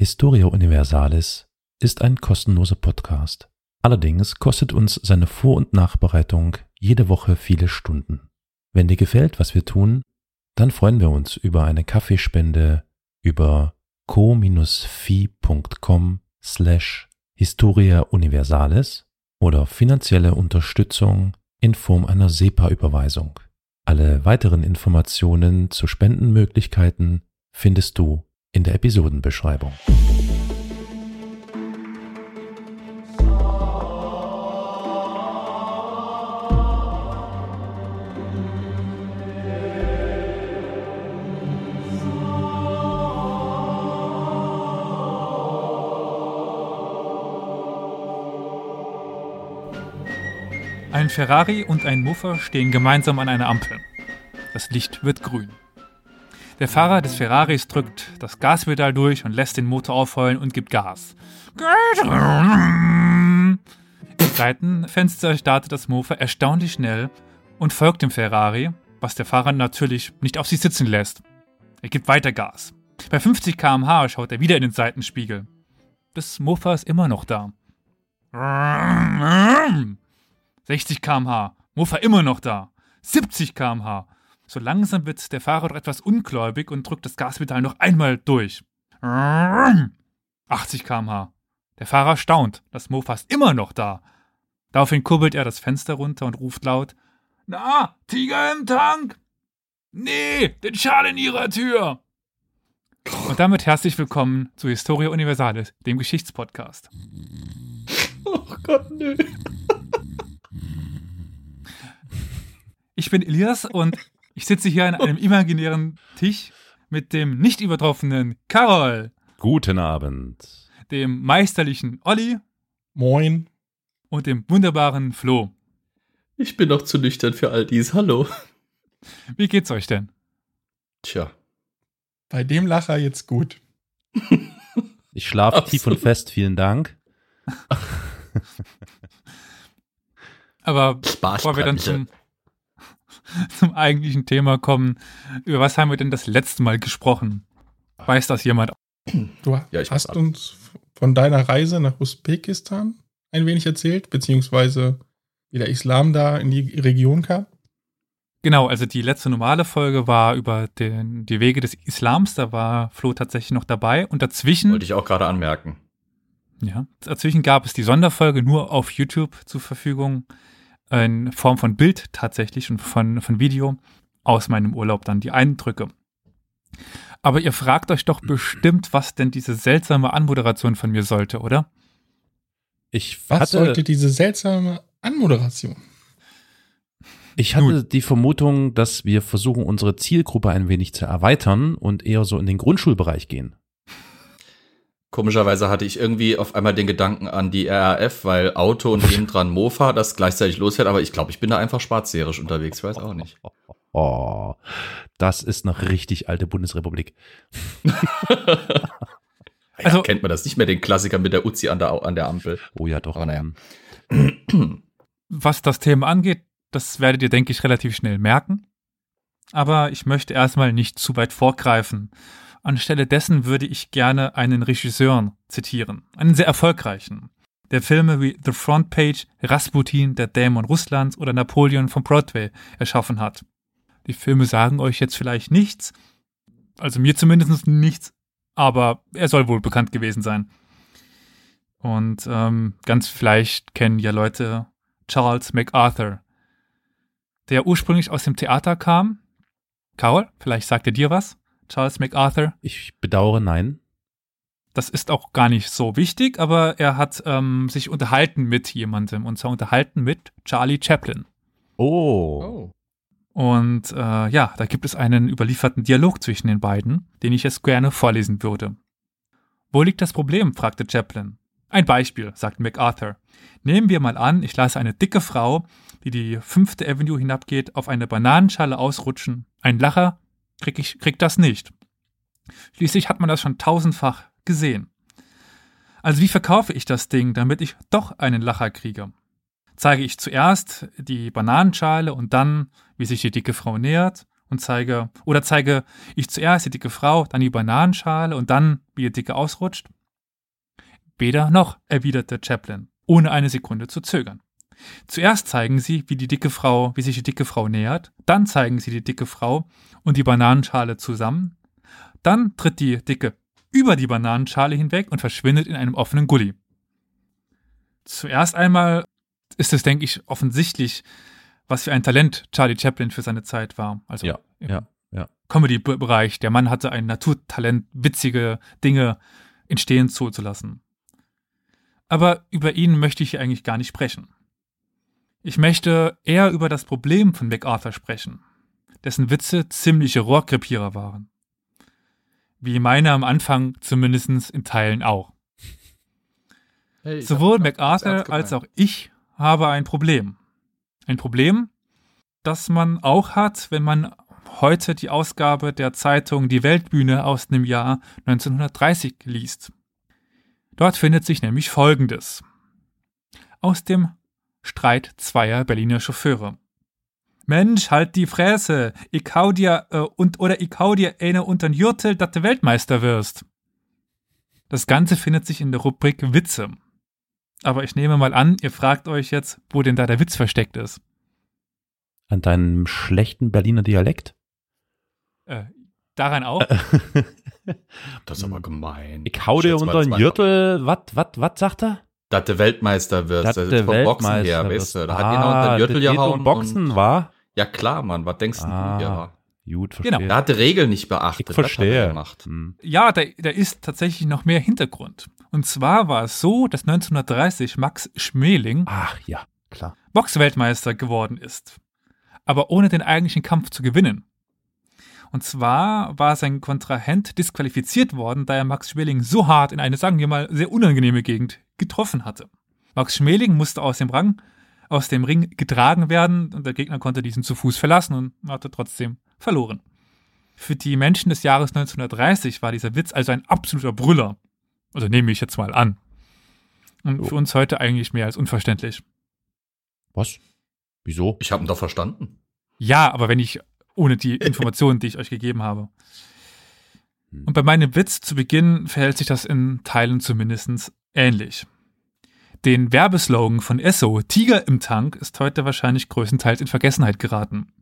Historia Universalis ist ein kostenloser Podcast. Allerdings kostet uns seine Vor- und Nachbereitung jede Woche viele Stunden. Wenn dir gefällt, was wir tun, dann freuen wir uns über eine Kaffeespende über co-fi.com slash Historia Universalis oder finanzielle Unterstützung in Form einer SEPA-Überweisung. Alle weiteren Informationen zu Spendenmöglichkeiten findest du in der Episodenbeschreibung. Ein Ferrari und ein Muffer stehen gemeinsam an einer Ampel. Das Licht wird grün. Der Fahrer des Ferraris drückt das Gaspedal durch und lässt den Motor aufheulen und gibt Gas. Im Seitenfenster startet das Mofa erstaunlich schnell und folgt dem Ferrari, was der Fahrer natürlich nicht auf sich sitzen lässt. Er gibt weiter Gas. Bei 50 km/h schaut er wieder in den Seitenspiegel. Das Mofa ist immer noch da. 60 km/h. Mofa immer noch da. 70 km/h. So langsam wird der Fahrer doch etwas ungläubig und drückt das Gaspedal noch einmal durch. 80 km/h. Der Fahrer staunt. Das Mofa ist immer noch da. Daraufhin kurbelt er das Fenster runter und ruft laut: Na, Tiger im Tank? Nee, den Schal in ihrer Tür! Und damit herzlich willkommen zu Historia Universalis, dem Geschichtspodcast. Oh Gott, nö. Ich bin Elias und ich sitze hier an einem imaginären Tisch mit dem nicht übertroffenen Carol, Guten Abend. dem meisterlichen Olli Moin. und dem wunderbaren Flo. Ich bin noch zu nüchtern für all dies. Hallo. Wie geht's euch denn? Tja. Bei dem Lacher jetzt gut. Ich schlafe tief und fest, vielen Dank. Aber bevor wir dann zum, zum eigentlichen Thema kommen, über was haben wir denn das letzte Mal gesprochen? Weiß das jemand? Du Ja, ich hast uns von deiner Reise nach Usbekistan ein wenig erzählt, beziehungsweise wie der Islam da in die Region kam. Genau, also die letzte normale Folge war über den, die Wege des Islams, da war Flo tatsächlich noch dabei und dazwischen Wollte ich auch gerade anmerken. Ja, dazwischen gab es die Sonderfolge nur auf YouTube zur Verfügung, in Form von Bild tatsächlich und von, von Video aus meinem Urlaub dann die Eindrücke. Aber ihr fragt euch doch bestimmt, was denn diese seltsame Anmoderation von mir sollte, oder? Ich Was hatte, sollte diese seltsame Anmoderation? ich hatte Nun. die Vermutung, dass wir versuchen, unsere Zielgruppe ein wenig zu erweitern und eher so in den Grundschulbereich gehen. Komischerweise hatte ich irgendwie auf einmal den Gedanken an die RAF, weil Auto und neben dran Mofa das gleichzeitig losfährt, aber ich glaube, ich bin da einfach spazierisch unterwegs, ich weiß auch nicht. Oh, das ist noch richtig alte Bundesrepublik. Ja, Also- kennt man das nicht mehr, den Klassiker mit der Uzi an der, an der Ampel. Oh ja, doch. Aber naja. Was das Thema angeht, das werdet ihr, denke ich, relativ schnell merken. Aber ich möchte erstmal nicht zu weit vorgreifen. Anstelle dessen würde ich gerne einen Regisseur zitieren, einen sehr erfolgreichen, der Filme wie The Front Page, Rasputin, der Dämon Russlands oder Napoleon von Broadway erschaffen hat. Die Filme sagen euch jetzt vielleicht nichts, also mir zumindest nichts, aber er soll wohl bekannt gewesen sein. Und ähm, ganz vielleicht kennen ja Leute Charles MacArthur, der ursprünglich aus dem Theater kam. Carol, vielleicht sagt er dir was? Charles MacArthur. ich bedauere, nein. Das ist auch gar nicht so wichtig, aber er hat ähm, sich unterhalten mit jemandem und zwar unterhalten mit Charlie Chaplin. Oh. Und äh, ja, da gibt es einen überlieferten Dialog zwischen den beiden, den ich jetzt gerne vorlesen würde. Wo liegt das Problem? fragte Chaplin. Ein Beispiel, sagt MacArthur. Nehmen wir mal an, ich lasse eine dicke Frau, die die fünfte Avenue hinabgeht, auf eine Bananenschale ausrutschen. Ein Lacher krieg ich, krieg das nicht. Schließlich hat man das schon tausendfach gesehen. Also wie verkaufe ich das Ding, damit ich doch einen Lacher kriege? Zeige ich zuerst die Bananenschale und dann, wie sich die dicke Frau nähert und zeige, oder zeige ich zuerst die dicke Frau, dann die Bananenschale und dann, wie die Dicke ausrutscht? Weder noch, erwiderte Chaplin, ohne eine Sekunde zu zögern. Zuerst zeigen sie, wie die dicke Frau, wie sich die dicke Frau nähert, dann zeigen sie die dicke Frau und die Bananenschale zusammen, dann tritt die Dicke über die Bananenschale hinweg und verschwindet in einem offenen Gully. Zuerst einmal ist es, denke ich, offensichtlich, was für ein Talent Charlie Chaplin für seine Zeit war. Also Ja, im ja, ja. Comedy-Bereich. Der Mann hatte ein Naturtalent, witzige Dinge entstehen zuzulassen. Aber über ihn möchte ich hier eigentlich gar nicht sprechen. Ich möchte eher über das Problem von MacArthur sprechen, dessen Witze ziemliche Rohrkrepierer waren. Wie meine am Anfang zumindest in Teilen auch. Hey, Sowohl MacArthur als auch ich habe ein Problem. Ein Problem, das man auch hat, wenn man heute die Ausgabe der Zeitung Die Weltbühne aus dem Jahr 1930 liest. Dort findet sich nämlich Folgendes. Aus dem Streit zweier Berliner Chauffeure. Mensch, halt die Fräse. Ich hau dir, äh, und, oder ich hau dir eine unter den Jürtel, dass du Weltmeister wirst. Das Ganze findet sich in der Rubrik Witze. Aber ich nehme mal an, ihr fragt euch jetzt, wo denn da der Witz versteckt ist. An deinem schlechten Berliner Dialekt? Äh, daran auch. Das ist aber gemein. Ich hau dir unter den. Gürtel, was, was, was sagt er? Dass du Weltmeister der ist vom Boxen Weltmeister her, wird. weißt du. Da hat ah, einer unter den Gürtel gehauen. Boxen, und, war? ja klar, Mann. Was denkst Ah. du? Ja. Gut, verstehe. Genau. Er hat die Regeln nicht beachtet. ich hat er verstehe. gemacht. Hm. Ja, da, da ist tatsächlich noch mehr Hintergrund. Und zwar war es so, dass 1930 Max Schmeling Ach ja, klar. Boxweltmeister geworden ist. Aber ohne den eigentlichen Kampf zu gewinnen. Und zwar war sein Kontrahent disqualifiziert worden, da er Max Schmeling so hart in eine, sagen wir mal, sehr unangenehme Gegend getroffen hatte. Max Schmeling musste aus dem Rang, aus dem Ring getragen werden und der Gegner konnte diesen zu Fuß verlassen und hatte trotzdem verloren. Für die Menschen des Jahres 1930 war dieser Witz also ein absoluter Brüller. Also nehme ich jetzt mal an. Und Jo. für uns heute eigentlich mehr als unverständlich. Was? Wieso? Ich habe ihn doch verstanden. Ja, aber wenn ich ohne die Informationen, die ich euch gegeben habe. Und bei meinem Witz zu Beginn verhält sich das in Teilen zumindest ähnlich. Den Werbeslogan von Esso, Tiger im Tank, ist heute wahrscheinlich größtenteils in Vergessenheit geraten.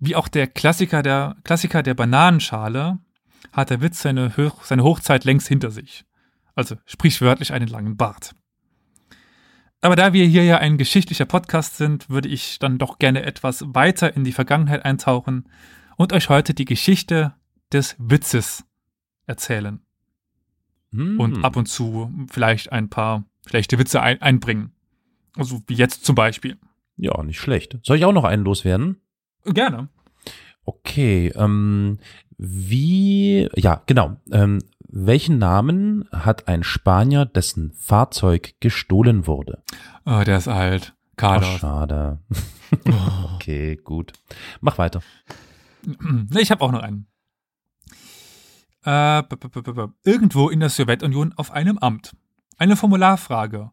Wie auch der Klassiker der, Klassiker der Bananenschale hat der Witz seine, Hoch, seine Hochzeit längst hinter sich. Also sprichwörtlich einen langen Bart. Aber da wir hier ja ein geschichtlicher Podcast sind, würde ich dann doch gerne etwas weiter in die Vergangenheit eintauchen und euch heute die Geschichte des Witzes erzählen Hm. und ab und zu vielleicht ein paar schlechte Witze ein einbringen. Also wie jetzt zum Beispiel. Ja, nicht schlecht. Soll ich auch noch einen loswerden? Gerne. Okay, ähm, wie, ja, genau. Ähm, welchen Namen hat ein Spanier, dessen Fahrzeug gestohlen wurde? Oh, der ist alt. Ach, Carlos. schade. okay, gut. Mach weiter. Ich habe auch noch einen. Äh, irgendwo in der Sowjetunion auf einem Amt. Eine Formularfrage.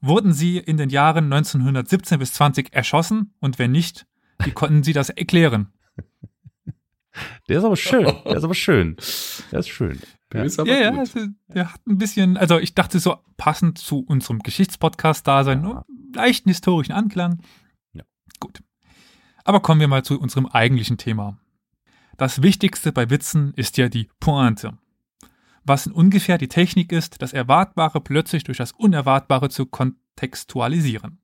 Wurden Sie in den Jahren 1917 bis 20 erschossen? Und wenn nicht, wie konnten Sie das erklären? Der ist aber schön. Der ist aber schön. Der ist schön. Ja. Ist aber ja, ja, gut. also, der hat ein bisschen, also ich dachte so passend zu unserem Geschichtspodcast da sein, Ja. nur leichten historischen Anklang. Ja. Gut. Aber kommen wir mal zu unserem eigentlichen Thema. Das Wichtigste bei Witzen ist ja die Pointe. Was in ungefähr die Technik ist, das Erwartbare plötzlich durch das Unerwartbare zu kontextualisieren.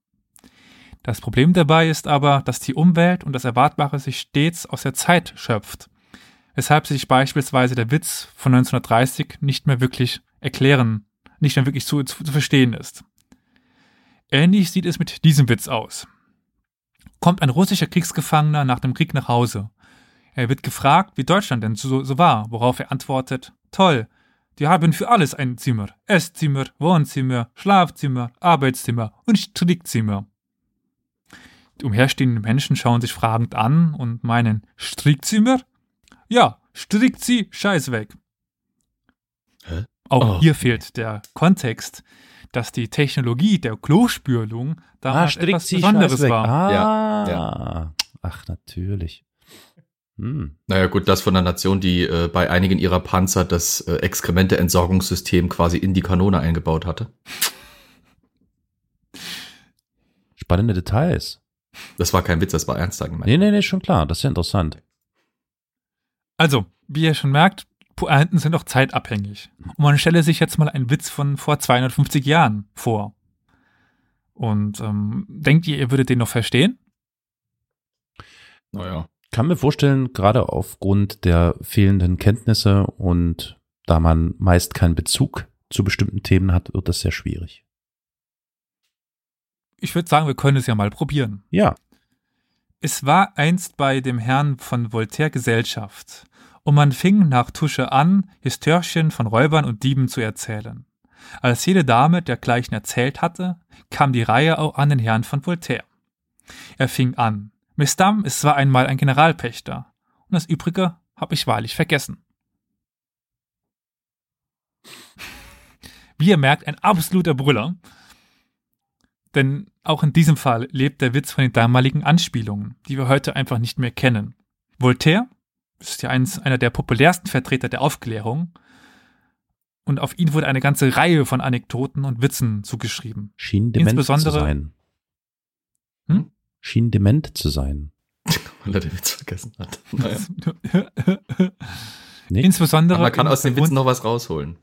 Das Problem dabei ist aber, dass die Umwelt und das Erwartbare sich stets aus der Zeit schöpft weshalb sich beispielsweise der Witz von 1930 nicht mehr wirklich erklären, nicht mehr wirklich zu, zu, zu verstehen ist. Ähnlich sieht es mit diesem Witz aus. Kommt ein russischer Kriegsgefangener nach dem Krieg nach Hause. Er wird gefragt, wie Deutschland denn so, so war, worauf er antwortet, toll, die haben für alles ein Zimmer. Esszimmer, Wohnzimmer, Schlafzimmer, Arbeitszimmer und Strickzimmer. Die umherstehenden Menschen schauen sich fragend an und meinen, Strickzimmer? Ja, strickt sie, scheiß weg. Hä? Auch Oh. hier fehlt der Kontext, dass die Technologie der Klospülung Ah, damals strickt etwas sie Besonderes Scheiß weg. war. Ah, Ja, ach, natürlich. Hm. Naja, gut, das von einer Nation, die äh, bei einigen ihrer Panzer das äh, Exkremente-Entsorgungssystem quasi in die Kanone eingebaut hatte. Spannende Details. Das war kein Witz, das war ernst gemeint. Nee, nee, nee, schon klar. Das ist ja interessant. Also, wie ihr schon merkt, Pointen sind auch zeitabhängig. Und man stelle sich jetzt mal einen Witz von vor 250 Jahren vor. Und ähm, denkt ihr, ihr würdet den noch verstehen? Naja. Kann mir vorstellen, gerade aufgrund der fehlenden Kenntnisse und da man meist keinen Bezug zu bestimmten Themen hat, wird das sehr schwierig. Ich würde sagen, wir können es ja mal probieren. Ja, Es war einst bei dem Herrn von Voltaire Gesellschaft, und man fing nach Tusche an, Histörchen von Räubern und Dieben zu erzählen. Als jede Dame dergleichen erzählt hatte, kam die Reihe auch an den Herrn von Voltaire. Er fing an, Miss Dam, es war einmal ein Generalpächter, und das Übrige habe ich wahrlich vergessen. Wie ihr merkt, ein absoluter Brüller. Denn auch in diesem Fall lebt der Witz von den damaligen Anspielungen, die wir heute einfach nicht mehr kennen. Voltaire ist ja eins, einer der populärsten Vertreter der Aufklärung und auf ihn wurde eine ganze Reihe von Anekdoten und Witzen zugeschrieben. schien dement zu Insbesondere- sein. Hm? Schien dement zu sein. Weil er den Witz vergessen hat. Naja. Nee? Insbesondere, Aber man kann aus den Verbund- Witzen noch was rausholen.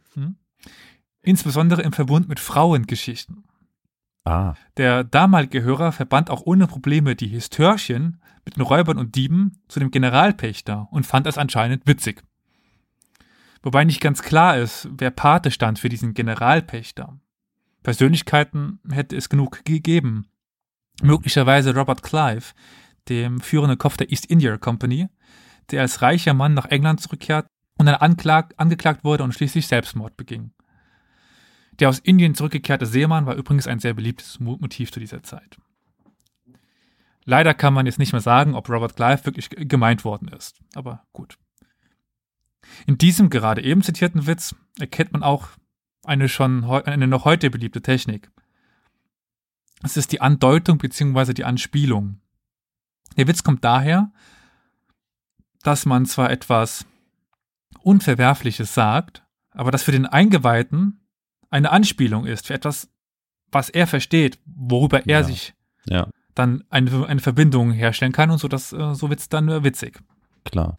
insbesondere im Verbund mit Frauengeschichten. Ah, Der damalige Hörer verband auch ohne Probleme die Histörchen mit den Räubern und Dieben zu dem Generalpächter und fand es anscheinend witzig. Wobei nicht ganz klar ist, wer Pate stand für diesen Generalpächter. Persönlichkeiten hätte es genug gegeben. Möglicherweise Robert Clive, dem führenden Kopf der East India Company, der als reicher Mann nach England zurückkehrt und dann anklag, angeklagt wurde und schließlich Selbstmord beging. Der aus Indien zurückgekehrte Seemann war übrigens ein sehr beliebtes Mo- Motiv zu dieser Zeit. Leider kann man jetzt nicht mehr sagen, ob Robert Clive wirklich gemeint worden ist. Aber gut. In diesem gerade eben zitierten Witz erkennt man auch eine schon eine noch heute beliebte Technik. Es ist die Andeutung bzw. die Anspielung. Der Witz kommt daher, dass man zwar etwas Unverwerfliches sagt, aber das für den Eingeweihten eine Anspielung ist, für etwas, was er versteht, worüber er Ja. sich ja, dann eine, eine Verbindung herstellen kann und so, das, äh, so wird's dann äh, witzig. klar.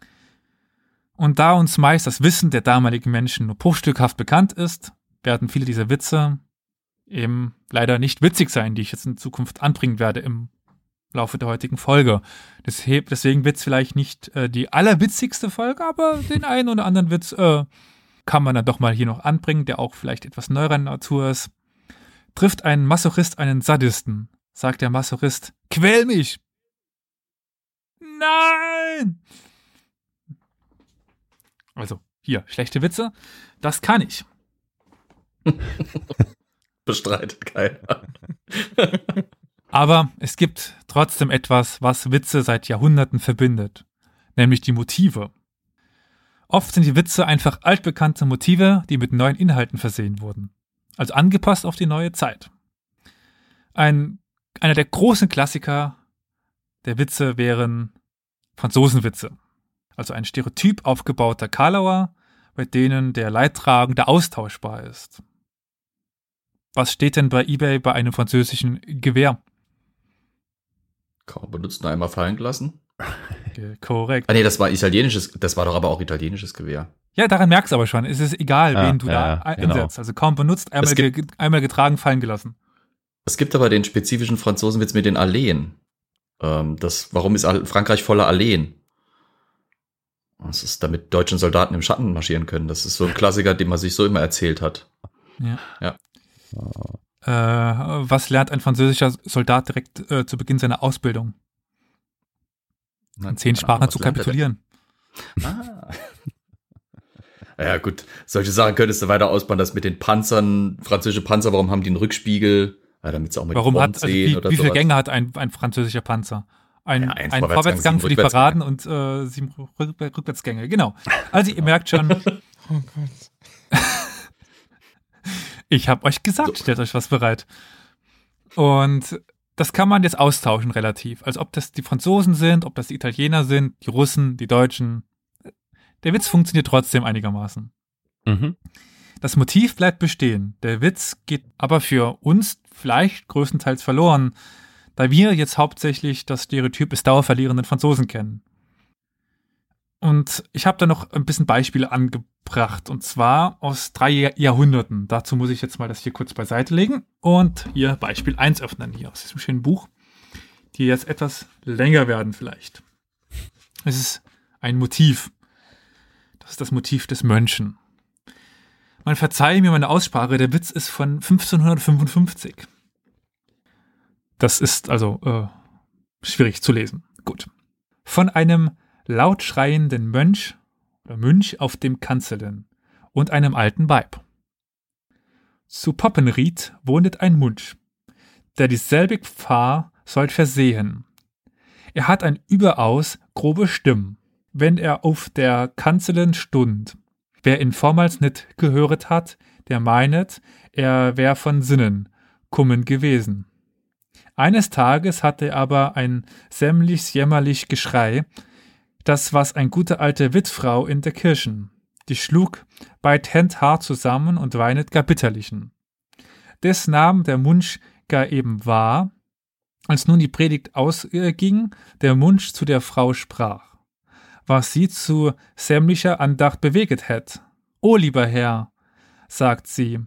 Und da uns meist das Wissen der damaligen Menschen nur bruchstückhaft bekannt ist, werden viele dieser Witze eben leider nicht witzig sein, die ich jetzt in Zukunft anbringen werde im Laufe der heutigen Folge. Deswegen wird's vielleicht nicht äh, die allerwitzigste Folge, aber den einen oder anderen Witz äh, kann man dann doch mal hier noch anbringen, der auch vielleicht etwas neuer Natur ist. Trifft ein Masochist einen Sadisten, sagt der Masochist, quäl mich! Nein! Also, hier, schlechte Witze, das kann ich. Bestreitet keiner. Aber es gibt trotzdem etwas, was Witze seit Jahrhunderten verbindet, nämlich die Motive. Oft sind die Witze einfach altbekannte Motive, die mit neuen Inhalten versehen wurden, also angepasst auf die neue Zeit. Ein, einer der großen Klassiker der Witze wären Franzosenwitze, also ein Stereotyp aufgebauter Karlauer, bei denen der Leidtragende austauschbar ist. Was steht denn bei eBay bei einem französischen Gewehr? Kaum benutzt, nur einmal fallen gelassen. Ge- Korrekt. Ah nee, das war italienisches, das war doch aber auch italienisches Gewehr. Ja, daran merkst du aber schon. Es ist egal, Ja, wen du ja, da genau. einsetzt. Also kaum benutzt, einmal, gibt- ge einmal getragen, fallen gelassen. Es gibt aber den spezifischen Franzosenwitz mit den Alleen. Ähm, das, warum ist Frankreich voller Alleen? Das ist, damit deutschen Soldaten im Schatten marschieren können. Das ist so ein Klassiker, den man sich so immer erzählt hat. Äh, was lernt ein französischer Soldat direkt äh, zu Beginn seiner Ausbildung? In zehn Sprachen zu kapitulieren. Ah. Ja, gut. Solche Sachen könntest du weiter ausbauen, das mit den Panzern, französische Panzer, warum haben die einen Rückspiegel? Ja, damit sie auch mit Warum hat, also sehen wie, oder wie viele sowas. Gänge hat ein, ein französischer Panzer? Ein, Ja, ein, ein Vorwärtsgang, Vorwärtsgang für die. Paraden und äh, sieben Rück Rückwärtsgänge, genau. Also ihr merkt schon, Oh Gott. Ich habe euch gesagt, stellt euch was bereit. Und das kann man jetzt austauschen relativ. Als ob das die Franzosen sind, ob das die Italiener sind, die Russen, die Deutschen. Der Witz funktioniert trotzdem einigermaßen. Mhm. Das Motiv bleibt bestehen. Der Witz geht aber für uns vielleicht größtenteils verloren, da wir jetzt hauptsächlich das Stereotyp des dauerverlierenden Franzosen kennen. Und ich habe da noch ein bisschen Beispiele angebracht, und zwar aus drei Jahrhunderten. Dazu muss ich jetzt mal das hier kurz beiseite legen und hier Beispiel 1 öffnen, hier aus diesem schönen Buch, die jetzt etwas länger werden vielleicht. Es ist ein Motiv. Das ist das Motiv des Mönchen. Man verzeihe mir meine Aussprache, der Witz ist von 1555. Das ist also äh, schwierig zu lesen. Gut. Von einem laut schreienden Mönch oder Mönch auf dem Kanzelen und einem alten Weib. Zu Poppenried wohnet ein Munsch, der dieselbig Pfarr sollt versehen. Er hat ein überaus grobe Stimm, wenn er auf der Kanzelen stund Wer ihn vormals nicht gehöret hat, der meinet, er wär von Sinnen kummen gewesen. Eines Tages hatte er aber ein sämlich jämmerlich Geschrei, das was ein gute alte Wittfrau in der Kirchen. Die schlug beid Händ Haar zusammen und weinet gar bitterlichen. Des nahm der Munsch gar eben wahr, als nun die Predigt ausging, der Munsch zu der Frau sprach was sie zu sämtlicher Andacht beweget hätt. O lieber Herr, sagt sie,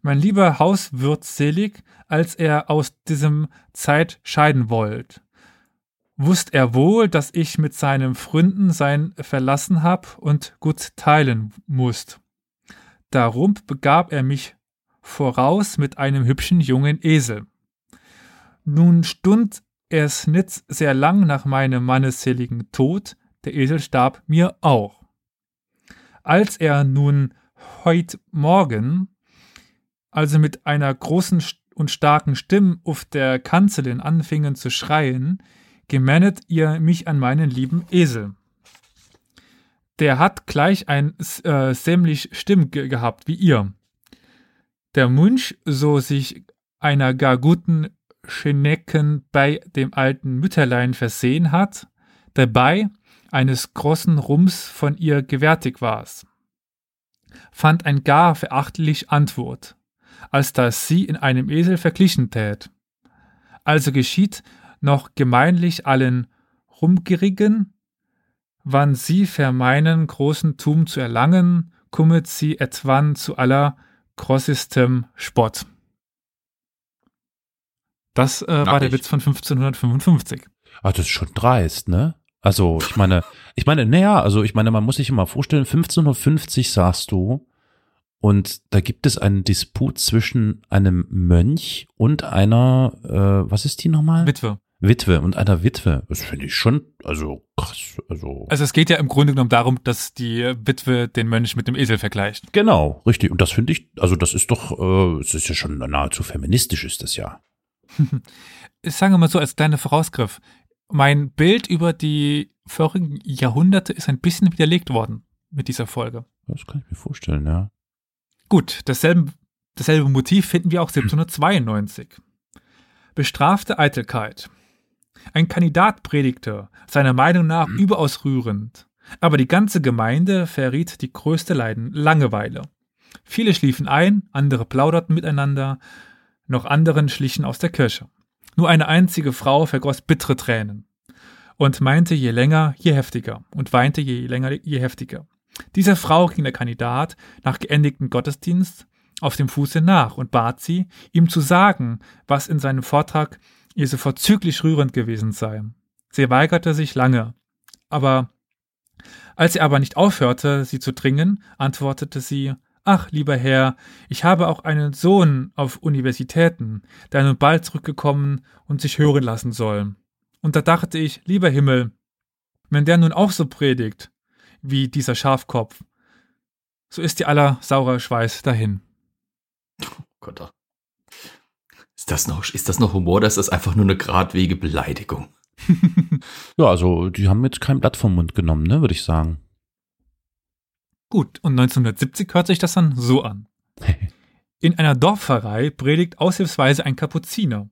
mein lieber Haus wird selig, als er aus diesem Zeit scheiden wollt. Wusst er wohl, dass ich mit seinem Fründen sein verlassen hab und gut teilen musst. Darum begab er mich voraus mit einem hübschen jungen Esel. Nun stund es nit sehr lang nach meinem mannesseligen Tod, der Esel starb mir auch. Als er nun heut Morgen, also mit einer großen und starken Stimme auf der Kanzelin anfingen zu schreien, gemännet ihr mich an meinen lieben Esel. Der hat gleich ein äh, sämlich Stimm ge gehabt wie ihr. Der Munsch so sich einer gar guten Schenecken bei dem alten Mütterlein versehen hat, dabei eines großen Rums von ihr gewärtig war's, fand ein gar verachtlich Antwort, als dass sie in einem Esel verglichen tät. Also geschieht noch gemeinlich allen Rumgerigen, wann sie vermeinen großen Tum zu erlangen, kummet sie etwann zu aller grossestem Spott. Das äh, war der Witz von 1555. Ah, das ist schon dreist, ne? Also, ich meine, ich meine, naja, also ich meine, man muss sich immer vorstellen, 1550 sagst du, und da gibt es einen Disput zwischen einem Mönch und einer, äh, was ist die nochmal? Witwe. Witwe und einer Witwe. Das finde ich schon, also krass. Also, also es geht ja im Grunde genommen darum, dass die Witwe den Mönch mit dem Esel vergleicht. Genau, richtig. Und das finde ich, also das ist doch, äh, es ist ja schon nahezu feministisch, ist das ja. ich sage mal so als kleiner Vorausgriff mein Bild über die vorigen Jahrhunderte ist ein bisschen widerlegt worden mit dieser Folge. Das kann ich mir vorstellen, ja. Gut, dasselbe, dasselbe Motiv finden wir auch 1792. Bestrafte Eitelkeit. Ein Kandidat predigte, seiner Meinung nach überaus rührend, aber die ganze Gemeinde verriet die größte Leiden, Langeweile. Viele schliefen ein, andere plauderten miteinander, noch anderen schlichen aus der Kirche. Nur eine einzige Frau vergoss bittere Tränen und meinte je länger, je heftiger und weinte je länger, je heftiger. Dieser Frau ging der Kandidat nach geendigtem Gottesdienst auf dem Fuße nach und bat sie, ihm zu sagen, was in seinem Vortrag ihr so vorzüglich rührend gewesen sei. Sie weigerte sich lange, aber als er aber nicht aufhörte, sie zu dringen, antwortete sie, Ach, lieber Herr, ich habe auch einen Sohn auf Universitäten, der nun bald zurückgekommen und sich hören lassen soll. Und da dachte ich, lieber Himmel, wenn der nun auch so predigt, wie dieser Schafkopf, so ist dir aller saurer Schweiß dahin. Oh Gott. Ist das noch, ist das noch Humor oder ist das einfach nur eine geradwege Beleidigung? ja, also die haben jetzt kein Blatt vom Mund genommen, ne, würde ich sagen. Gut, und 1970 hört sich das dann so an. In einer Dorfpfarrei predigt aushilfsweise ein Kapuziner.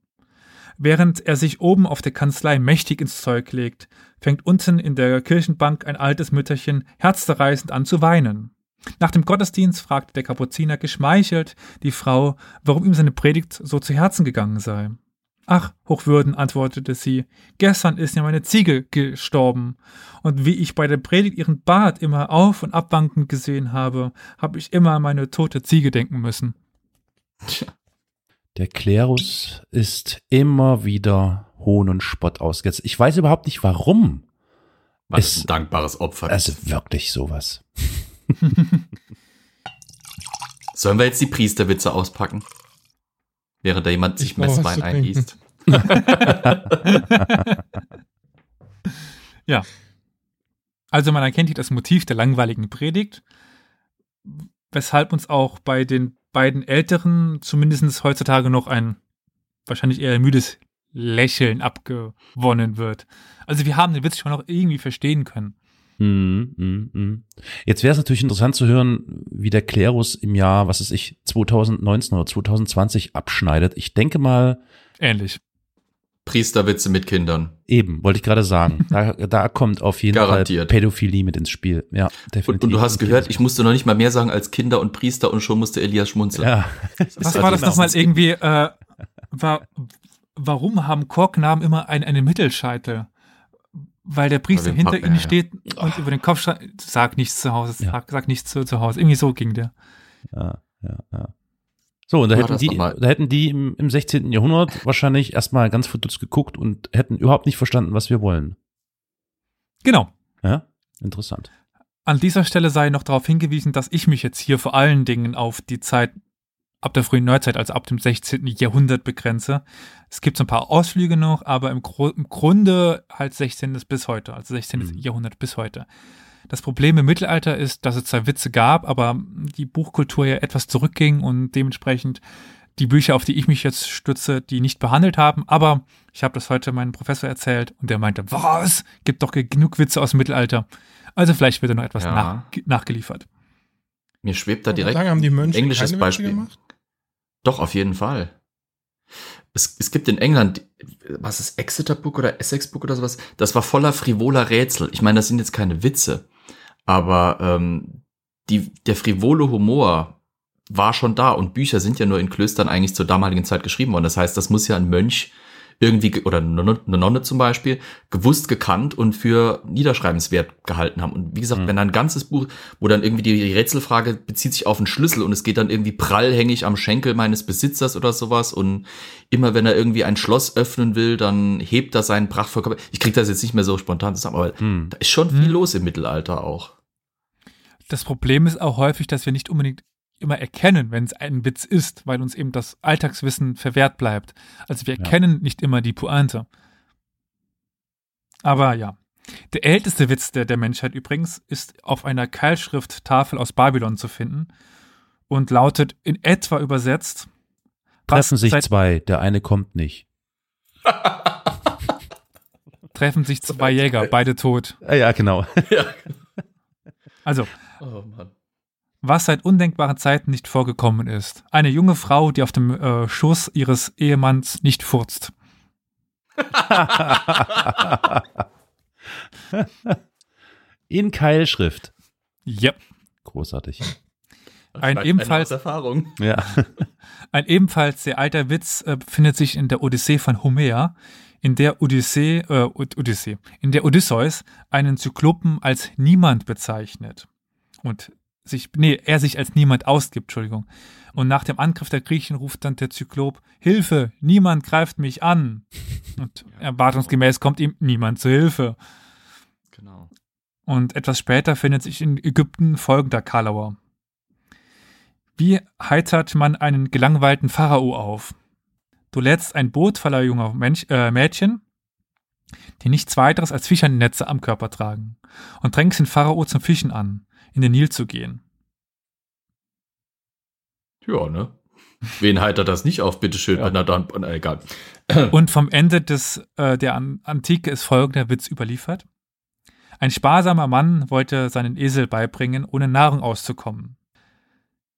Während er sich oben auf der Kanzlei mächtig ins Zeug legt, fängt unten in der Kirchenbank ein altes Mütterchen herzzerreißend an zu weinen. Nach dem Gottesdienst fragte der Kapuziner geschmeichelt die Frau, warum ihm seine Predigt so zu Herzen gegangen sei. Ach, Hochwürden, antwortete sie, gestern ist ja meine Ziege gestorben, und wie ich bei der Predigt ihren Bart immer auf und abwankend gesehen habe, habe ich immer an meine tote Ziege denken müssen. Der Klerus ist immer wieder Hohn und Spott ausgesetzt. Ich weiß überhaupt nicht warum. Was Es- ein dankbares Opfer. Also wirklich sowas. Sollen wir jetzt die Priesterwitze auspacken? Während da jemand sich Messwein eingießt. Ja. Also man erkennt hier das Motiv der langweiligen Predigt, weshalb uns auch bei den beiden Älteren zumindest heutzutage noch ein wahrscheinlich eher müdes Lächeln abgewonnen wird. Also wir haben den Witz schon noch irgendwie verstehen können. Mhm, mhm, mhm. Jetzt wäre es natürlich interessant zu hören, wie der Klerus im Jahr, was ist ich, 2019 oder 2020 abschneidet. Ich denke mal, Ähnlich. Priesterwitze mit Kindern. eben, wollte ich gerade sagen, da, da kommt auf jeden Garantiert. Fall Pädophilie mit ins Spiel. Ja, definitiv. Und, und du hast gehört, ich musste noch nicht mal mehr sagen als Kinder und Priester und schon musste Elias schmunzeln. Ja, Was war das nochmal irgendwie? Äh, war, warum haben Korknamen immer einen, einen Mittelscheitel? Weil der Priester hinter Pub- ihnen ja. steht und über den Kopf schreit, sag nichts zu Hause, Ja. sag, sag nichts zu, zu Hause. Irgendwie so ging der. ja, ja, ja. So, und da hätten die, da hätten die im, im 16. Jahrhundert wahrscheinlich erstmal ganz verdutzt geguckt und hätten überhaupt nicht verstanden, was wir wollen. Genau. Ja, interessant. An dieser Stelle sei noch darauf hingewiesen, dass ich mich jetzt hier vor allen Dingen auf die Zeit ab der frühen Neuzeit, also ab dem 16. Jahrhundert begrenze. Es gibt so ein paar Ausflüge noch, aber im, Gru im Grunde halt 16. bis heute, also 16. Mhm. Jahrhundert bis heute. Das Problem im Mittelalter ist, dass es zwar Witze gab, aber die Buchkultur ja etwas zurückging und dementsprechend die Bücher, auf die ich mich jetzt stütze, die nicht behandelt haben. Aber ich habe das heute meinem Professor erzählt und der meinte, was? Gibt doch genug Witze aus dem Mittelalter. Also vielleicht wird da noch etwas Ja. nach, nachgeliefert. Mir schwebt da direkt sagen, haben die Mönche englisches keine Witze Beispiel. gemacht? Doch, auf jeden Fall. Es, es gibt in England, was ist Exeter Book oder Essex Book oder sowas, das war voller frivoler Rätsel. Ich meine, das sind jetzt keine Witze, aber ähm, die, der frivole Humor war schon da und Bücher sind ja nur in Klöstern eigentlich zur damaligen Zeit geschrieben worden. Das heißt, das muss ja ein Mönch irgendwie, ge- oder eine Nonne, zum Beispiel, gewusst, gekannt und für niederschreibenswert gehalten haben. Und wie gesagt, Mhm. wenn da ein ganzes Buch, wo dann irgendwie die Rätselfrage bezieht sich auf einen Schlüssel und es geht dann irgendwie prallhängig am Schenkel meines Besitzers oder sowas und immer wenn er irgendwie ein Schloss öffnen will, dann hebt er seinen prachtvoll Körper. Ich krieg das jetzt nicht mehr so spontan zusammen, aber Hm. da ist schon viel Hm. los im Mittelalter auch. Das Problem ist auch häufig, dass wir nicht unbedingt immer erkennen, wenn es ein Witz ist, weil uns eben das Alltagswissen verwehrt bleibt. Also wir Ja. erkennen nicht immer die Pointe. Aber ja. Der älteste Witz der, der Menschheit übrigens ist auf einer Keilschrifttafel aus Babylon zu finden und lautet in etwa übersetzt Treffen sich zwei, der eine kommt nicht. treffen sich zwei Jäger, beide tot. Ja, genau. ja. Also, Oh Mann. Was seit undenkbaren Zeiten nicht vorgekommen ist. Eine junge Frau, die auf dem äh, Schoß ihres Ehemanns nicht furzt. In Keilschrift. Ja. Großartig. Ein ebenfalls- Erfahrung. Ja. Ein ebenfalls sehr alter Witz äh, befindet sich in der Odyssee von Homer, in der Odyssee, äh, Od- Odyssee, in der Odysseus einen Zyklopen als niemand bezeichnet und sich, nee, er sich als niemand ausgibt, Entschuldigung. Und nach dem Angriff der Griechen ruft dann der Zyklop, Hilfe, niemand greift mich an. Und erwartungsgemäß kommt ihm niemand zu Hilfe. Genau. Und etwas später findet sich in Ägypten folgender Kalauer. Wie heitert man einen gelangweilten Pharao auf? Du lädst ein Boot voller junger Mensch, äh, Mädchen, die nichts weiteres als Fischernetze am Körper tragen, und drängst den Pharao zum Fischen an, in den Nil zu gehen. Ja, ne? Wen heitert das nicht auf, bitteschön? Ja. Na dann, na, egal. Und vom Ende des, äh, der An Antike ist folgender Witz überliefert. Ein sparsamer Mann wollte seinen Esel beibringen, ohne Nahrung auszukommen.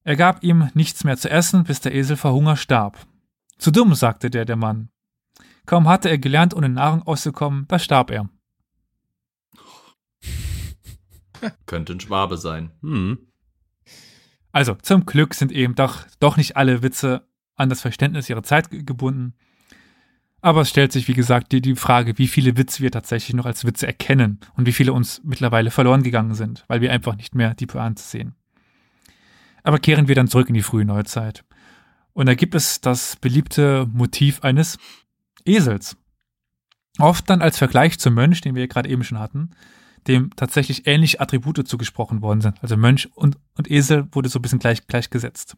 Er gab ihm nichts mehr zu essen, bis der Esel vor Hunger starb. Zu dumm, sagte der, der Mann. Kaum hatte er gelernt, ohne Nahrung auszukommen, da starb er. Könnte ein Schwabe sein. Hm. Also, zum Glück sind eben doch, doch nicht alle Witze an das Verständnis ihrer Zeit ge- gebunden. Aber es stellt sich, wie gesagt, die, die Frage, wie viele Witze wir tatsächlich noch als Witze erkennen und wie viele uns mittlerweile verloren gegangen sind, weil wir einfach nicht mehr die Pointe sehen. Aber kehren wir dann zurück in die frühe Neuzeit. Und da gibt es das beliebte Motiv eines Esels. Oft dann als Vergleich zum Mönch, den wir gerade eben schon hatten, dem tatsächlich ähnliche Attribute zugesprochen worden sind. Also Mönch und, und Esel wurde so ein bisschen gleich, gleichgesetzt.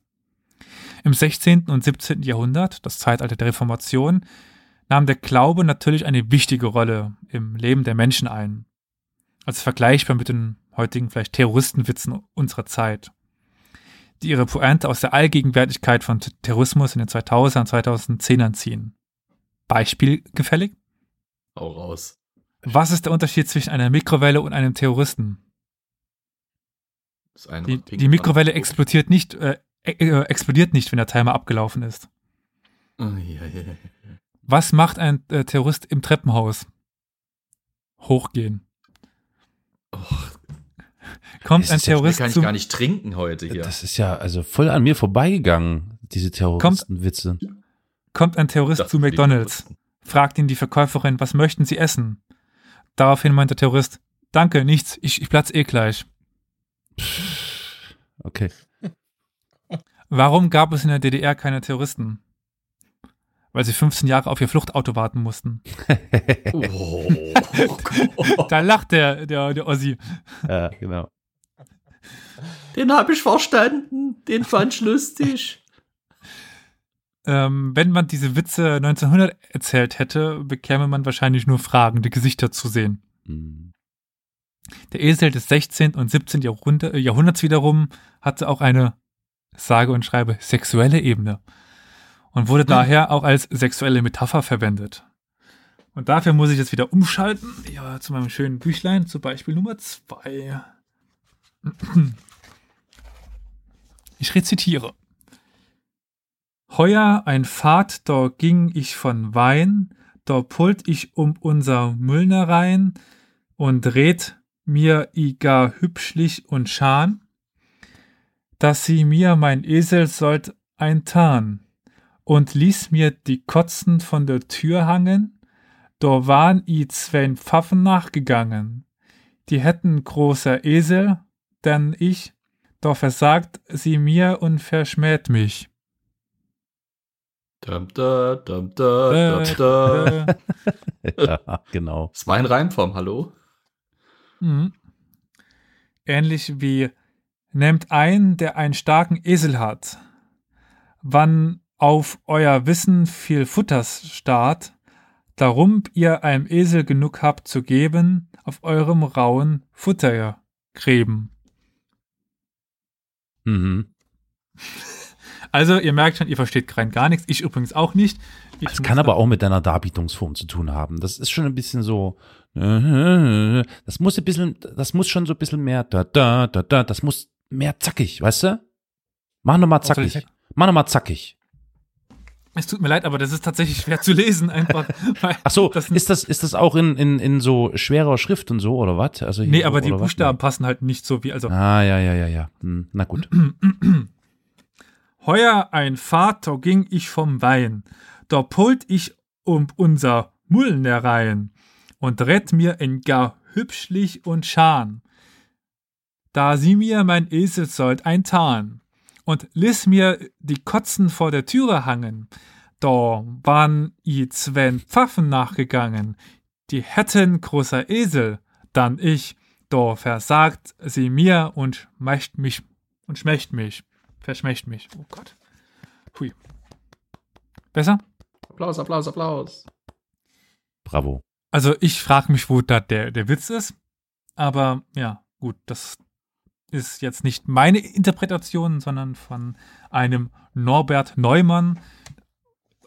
Im 16. und 17. Jahrhundert, das Zeitalter der Reformation, nahm der Glaube natürlich eine wichtige Rolle im Leben der Menschen ein. Also vergleichbar mit den heutigen vielleicht Terroristenwitzen unserer Zeit, die ihre Pointe aus der Allgegenwärtigkeit von Terrorismus in den 2000er und 2010ern ziehen. Beispiel gefällig? Hau raus. Was ist der Unterschied zwischen einer Mikrowelle und einem Terroristen? Das eine Die, die Mikrowelle explodiert nicht, äh, äh, explodiert nicht, wenn der Timer abgelaufen ist. Oh, ja, ja, ja. Was macht ein äh, Terrorist im Treppenhaus? Hochgehen. Och, Kommt Es ein ist ja- Terrorist kann ich zum, gar nicht trinken heute hier. Das ist ja also voll an mir vorbeigegangen, diese Terroristenwitze. kommt ein Terrorist Das zu McDonalds, fragt ihn die Verkäuferin, was möchten Sie essen? Daraufhin meint der Terrorist, danke, nichts, ich, ich platz eh gleich. Okay. Warum gab es in der DDR keine Terroristen? Weil sie 15 Jahre auf ihr Fluchtauto warten mussten. Oh, Da lacht der, der, der Ossi. ja, genau. Den habe ich verstanden. Den fand ich lustig. Ähm, wenn man diese Witze 1900 erzählt hätte, bekäme man wahrscheinlich nur fragende Gesichter zu sehen. Hm. Der Esel des 16. und 17. Jahrhundert, Jahrhunderts wiederum hatte auch eine, sage und schreibe, sexuelle Ebene und wurde daher auch als sexuelle Metapher verwendet. Und dafür muss ich jetzt wieder umschalten, ja, zu meinem schönen Büchlein, zu Beispiel Nummer 2. Ich rezitiere. Heuer ein Pfad, da ging ich von Wein, da pult ich um unser Müllnereien und red mir i gar hübschlich und schan, dass sie mir mein Esel sollt eintan und ließ mir die Kotzen von der Tür hangen, da waren i zwen Pfaffen nachgegangen, die hätten großer Esel, denn ich, da versagt sie mir und verschmäht mich. Dum, da, dum, da, dum, da. Äh, ja, genau. Das war ein Reimform, hallo? Mhm. Ähnlich wie nehmt ein, der einen starken Esel hat. Wann auf euer Wissen viel Futters starrt, darum ihr einem Esel genug habt zu geben, auf eurem rauen Futtergräben. Mhm. Also, ihr merkt schon, ihr versteht rein gar nichts. Ich übrigens auch nicht. Ich Das kann aber auch mit deiner Darbietungsform zu tun haben. Das ist schon ein bisschen so. Das muss ein bisschen, das muss schon so ein bisschen mehr. Da, da, da, da. Das muss mehr zackig, weißt du? Mach nochmal zackig. Mach nochmal zackig. Es tut mir leid, aber das ist tatsächlich schwer zu lesen, einfach. Ach so, das, ist das, ist das auch in, in, in so schwerer Schrift und so, oder was? Also Nee, so, aber die oder was? Buchstaben passen halt nicht so wie, also. Ah, ja, ja, ja, ja. Hm, na gut. Heuer ein Vater ging ich vom Wein, da pult ich um unser Mulnereien und rett mir en gar hübschlich und schan. Da sie mir mein Esel sollt eintan und liss mir die Kotzen vor der Türe hangen, da waren i zwen Pfaffen nachgegangen, die hätten großer Esel, dann ich, da versagt sie mir und schmecht mich und schmecht mich. Verschmächt mich. Oh Gott. Hui. Besser? Applaus, Applaus, Applaus. Bravo. Also ich frage mich, wo da der, der Witz ist. Aber ja, gut, das ist jetzt nicht meine Interpretation, sondern von einem Norbert Neumann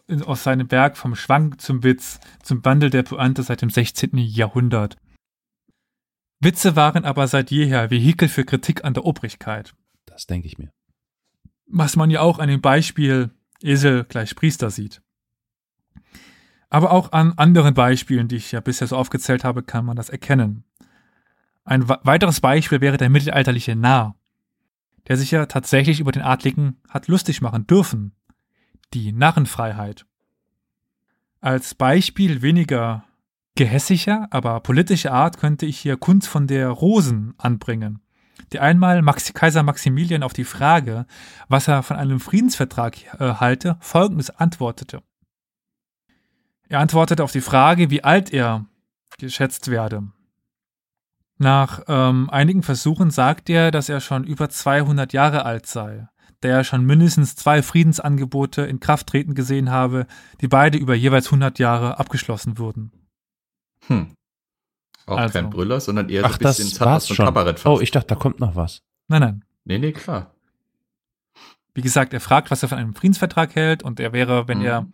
in- aus seinem Werk Vom Schwank zum Witz zum Wandel der Pointe seit dem 16. Jahrhundert. Witze waren aber seit jeher Vehikel für Kritik an der Obrigkeit. Das denke ich mir. Was man ja auch an dem Beispiel Esel gleich Priester sieht. Aber auch an anderen Beispielen, die ich ja bisher so aufgezählt habe, kann man das erkennen. Ein weiteres Beispiel wäre der mittelalterliche Narr, der sich ja tatsächlich über den Adligen hat lustig machen dürfen. Die Narrenfreiheit. Als Beispiel weniger gehässiger, aber politischer Art könnte ich hier Kunst von der Rosen anbringen, die einmal Max Kaiser Maximilian auf die Frage, was er von einem Friedensvertrag äh, halte, folgendes antwortete. Er antwortete auf die Frage, wie alt er geschätzt werde. Nach ähm, einigen Versuchen sagt er, dass er schon über 200 Jahre alt sei, da er schon mindestens zwei Friedensangebote in Kraft treten gesehen habe, die beide über jeweils 100 Jahre abgeschlossen wurden. Hm. Auch Also. kein Brüller, sondern eher Ach, so ein bisschen. Kabarett fast. Oh, ich dachte, da kommt noch was. Nein, nein. Nee, nee, klar. Wie gesagt, er fragt, was er von einem Friedensvertrag hält und er wäre, wenn Mhm. er,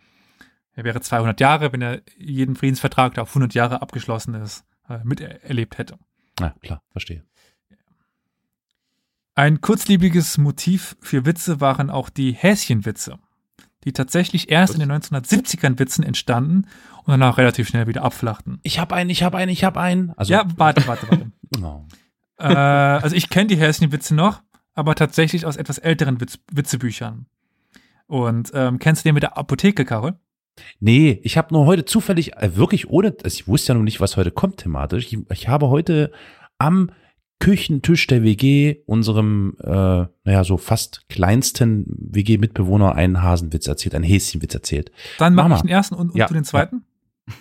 er wäre 200 Jahre, wenn er jeden Friedensvertrag, der auf 100 Jahre abgeschlossen ist, äh, miterlebt hätte. Na, klar, verstehe. Ein kurzlebiges Motiv für Witze waren auch die Häschenwitze, die tatsächlich erst in den 1970ern Witzen entstanden und danach relativ schnell wieder abflachten. Ich hab einen, ich hab einen, ich hab einen. Also, ja, warte, warte, warte. Oh. äh, also ich kenne die Häschenwitze noch, aber tatsächlich aus etwas älteren Witz, Witzebüchern. Und ähm, kennst du den mit der Apotheke, Karol? Nee, ich habe nur heute zufällig, äh, wirklich ohne, also ich wusste ja noch nicht, was heute kommt thematisch. Ich, ich habe heute am Küchentisch der WG, unserem, äh, naja, so fast kleinsten WG-Mitbewohner, einen Hasenwitz erzählt, einen Häschenwitz erzählt. Dann Mach mache ich mal. den ersten und, und Ja, du den zweiten.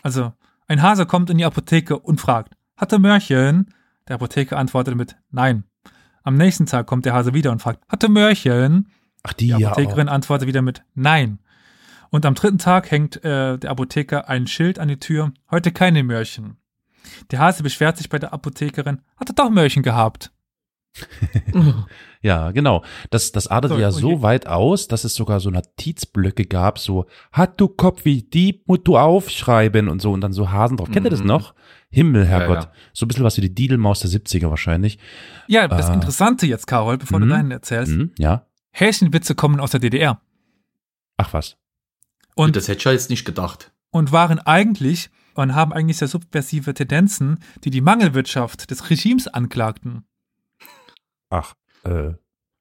Also, ein Hase kommt in die Apotheke und fragt, hatte Mörchen? Der Apotheker antwortet mit Nein. Am nächsten Tag kommt der Hase wieder und fragt, hatte Mörchen? Ach, die, Die ja. Apothekerin auch. antwortet wieder mit Nein. Und am dritten Tag hängt äh, der Apotheker ein Schild an die Tür, heute keine Mörchen. Der Hase beschwert sich bei der Apothekerin, hatte doch Mörchen gehabt. Ja, genau. Das, das artete So, ja und so hier- weit aus, dass es sogar so Notizblöcke gab, so, hat du Kopf wie Dieb, musst du aufschreiben und so und dann so Hasen drauf. Kennt ihr das Mhm. noch? Himmel, Herrgott. Ja, ja. So ein bisschen was wie die Didelmaus der 70er wahrscheinlich. Ja, das Ah. Interessante jetzt, Carol, bevor du Mhm. deinen erzählst. Mhm, ja. Häschenwitze kommen aus der DDR Ach was. Und- das hätte ich ja jetzt nicht gedacht. und waren eigentlich und haben eigentlich sehr subversive Tendenzen, die die Mangelwirtschaft des Regimes anklagten. Ach, äh.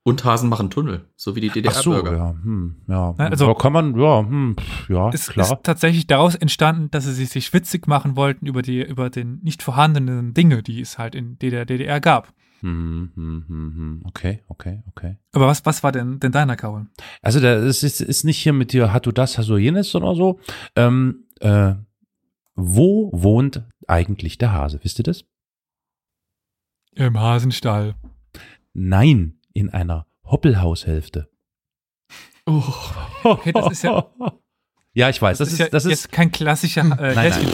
Und Hasen machen Tunnel, so wie die Ach so, DDR-Bürger. ja, hm, ja. Also- ja, kann man, ja, hm, ja, Es klar. ist tatsächlich daraus entstanden, dass sie sich, witzig machen wollten über die über den nicht vorhandenen Dinge, die es halt in der DDR gab. Hm, hm, hm, hm. Okay, okay, okay. Aber was, was war denn, denn deiner Carol? Also da ist, ist, ist nicht hier mit dir, hat du das, hast du jenes oder so. Ähm, äh, wo wohnt eigentlich der Hase? Wisst ihr das? Im Hasenstall. Nein, in einer Hoppelhaushälfte. Oh, Okay, das ist ja- Ja, ich weiß, das, ist, ja das ist, jetzt kein klassischer äh, Nein, nein.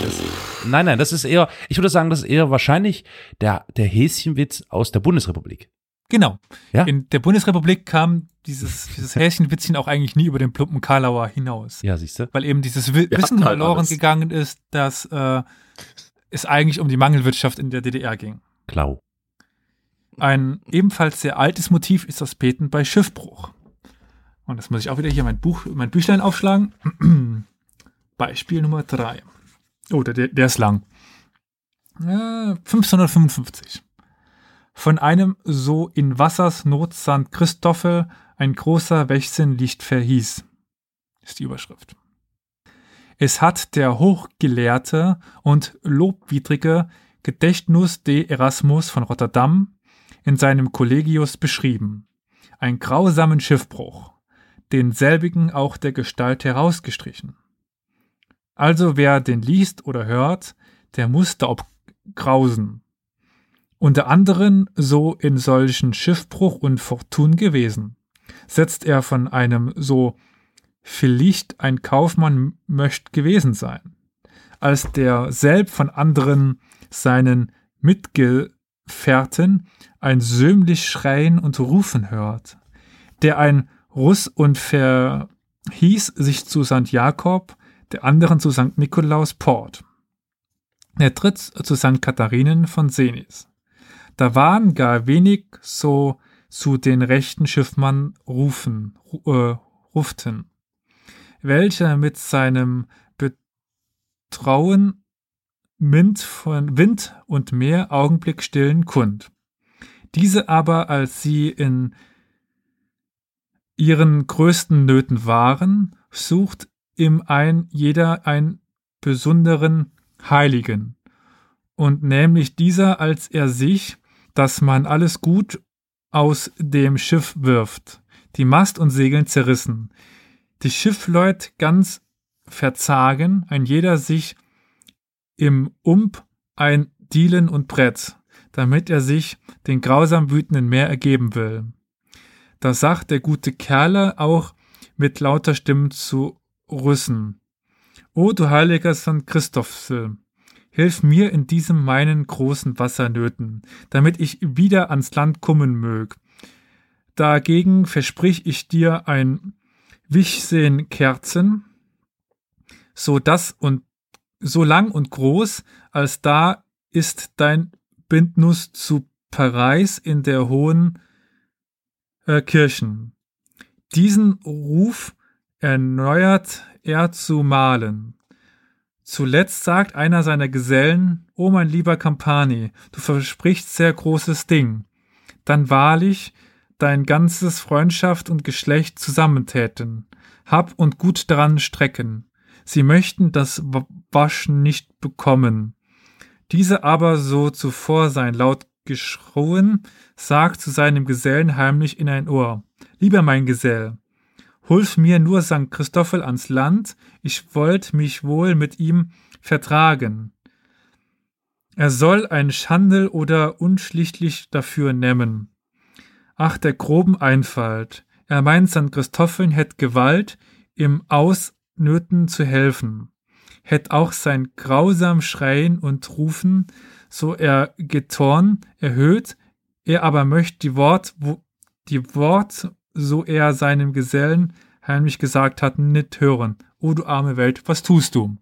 Nein, nein, das ist eher, ich würde sagen, das ist eher wahrscheinlich der, der Häschenwitz aus der Bundesrepublik. Genau. Ja? In der Bundesrepublik kam dieses, dieses Häschenwitzchen auch eigentlich nie über den plumpen Karlauer hinaus. Ja, siehst du? Weil eben dieses Wi Wir Wissen halt verloren alles. gegangen ist, dass äh, es eigentlich um die Mangelwirtschaft in der DDR ging. Klau. Ein ebenfalls sehr altes Motiv ist das Beten bei Schiffbruch. Und das muss ich auch wieder hier mein Buch, mein Büchlein aufschlagen. Beispiel Nummer 3. Oh, der, der ist lang. Ja, 1555. Von einem so in Wassers Not St. Christoffel ein großer Wächsen verhieß. Ist die Überschrift. Es hat der hochgelehrte und lobwidrige Gedächtnis de Erasmus von Rotterdam in seinem Collegius beschrieben. Ein grausamen Schiffbruch, denselbigen auch der Gestalt herausgestrichen. Also wer den liest oder hört, der muss daob grausen. Unter anderen so in solchen Schiffbruch und Fortun gewesen. Setzt er von einem so vielleicht ein Kaufmann möcht gewesen sein, als der selbst von anderen seinen Mitgefährten ein sömlich Schreien und Rufen hört, der ein Russ und verhieß sich zu St. Jakob, der anderen zu St. Nikolaus Port. Der dritt zu St. Katharinen von Senis. Da waren gar wenig so zu den rechten Schiffmann rufen, ru- äh, ruften, welcher mit seinem trauen Wind, von Wind und Meer Augenblick stillen kund. Diese aber, als sie in ihren größten Nöten waren, sucht im ein jeder einen besonderen Heiligen, und nämlich dieser, als er sich, dass man alles gut aus dem Schiff wirft, die Mast und Segeln zerrissen, die Schiffleut ganz verzagen, ein jeder sich im Ump ein Dielen und Brett, damit er sich den grausam wütenden Meer ergeben will. Da sagt der gute Kerle auch mit lauter Stimmen zu Rüssen. O du heiliger St. Christophsel, hilf mir in diesem meinen großen Wassernöten, damit ich wieder ans Land kommen mög. Dagegen versprich ich dir ein Wichsehen Kerzen, so das und so lang und groß, als da ist dein Bindnuss zu Paris in der hohen äh, Kirchen. Diesen Ruf erneuert er zu malen. Zuletzt sagt einer seiner Gesellen, O mein lieber Campani, du versprichst sehr großes Ding. Dann wahrlich, dein ganzes Freundschaft und Geschlecht zusammentäten, hab und gut daran strecken. Sie möchten das Waschen nicht bekommen. Diese aber so zuvor sein laut geschrien, sagt zu seinem Gesellen heimlich in ein Ohr, Lieber mein Gesell, Hulf mir nur St. Christoffel ans Land, ich wollt mich wohl mit ihm vertragen. Er soll ein Schandel oder unschlichtlich dafür nemmen. Ach, der groben Einfalt. Er meint, St. Christoffeln hätt Gewalt, im Ausnöten zu helfen. Hätt auch sein grausam Schreien und Rufen, so er getorn, erhöht, er aber möcht die Wort, wo, die Wort, so er seinem Gesellen heimlich gesagt hat, nicht hören. O du arme Welt, was tust du?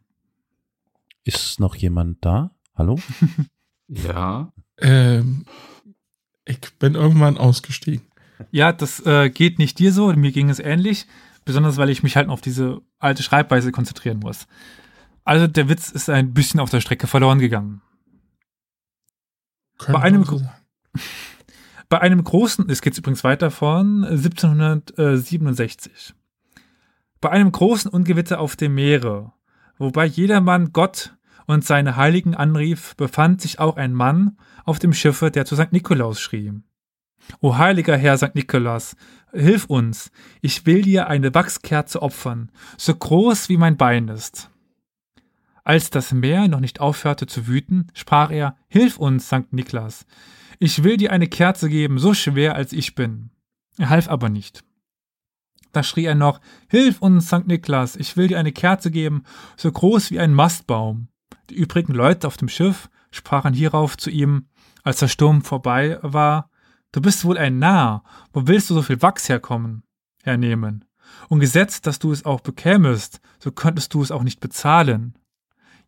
Ist noch jemand da? Hallo? Ja. Ähm, ich bin irgendwann ausgestiegen. Ja, das äh, geht nicht dir so, mir ging es ähnlich, besonders weil ich mich halt auf diese alte Schreibweise konzentrieren muss. Also der Witz ist ein bisschen auf der Strecke verloren gegangen. Könnte Bei einem, so sagen. bei einem großen, es geht übrigens weiter von 1767. Bei einem großen Ungewitter auf dem Meere, wobei jedermann Gott und seine Heiligen anrief, befand sich auch ein Mann auf dem Schiffe, der zu St. Nikolaus schrie. O heiliger Herr St. Nikolaus, hilf uns, ich will dir eine Wachskerze opfern, so groß wie mein Bein ist. Als das Meer noch nicht aufhörte zu wüten, sprach er, Hilf uns, St. Niklas, ich will dir eine Kerze geben, so schwer als ich bin. Er half aber nicht. Da schrie er noch, Hilf uns, St. Niklas, ich will dir eine Kerze geben, so groß wie ein Mastbaum. Die übrigen Leute auf dem Schiff sprachen hierauf zu ihm, als der Sturm vorbei war, Du bist wohl ein Narr, wo willst du so viel Wachs herkommen, hernehmen? Und gesetzt, dass du es auch bekämest, so könntest du es auch nicht bezahlen.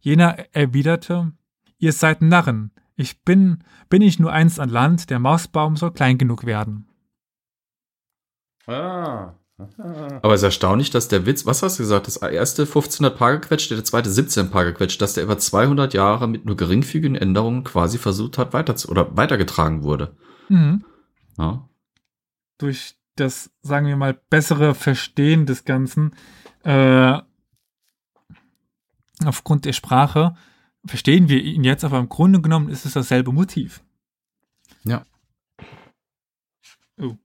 Jener erwiderte, Ihr seid Narren, ich bin, bin ich nur einst an Land, der Mausbaum soll klein genug werden. Ah. Aber es ist erstaunlich, dass der Witz, was hast du gesagt, das erste 1500 Paar gequetscht, der zweite 17 Paar gequetscht, dass der über 200 Jahre mit nur geringfügigen Änderungen quasi versucht hat, weiter zu, oder weitergetragen wurde. Mhm. Ja. Durch das, sagen wir mal, bessere Verstehen des Ganzen, äh, aufgrund der Sprache, verstehen wir ihn jetzt, aber im Grunde genommen ist es dasselbe Motiv. Ja. Oh.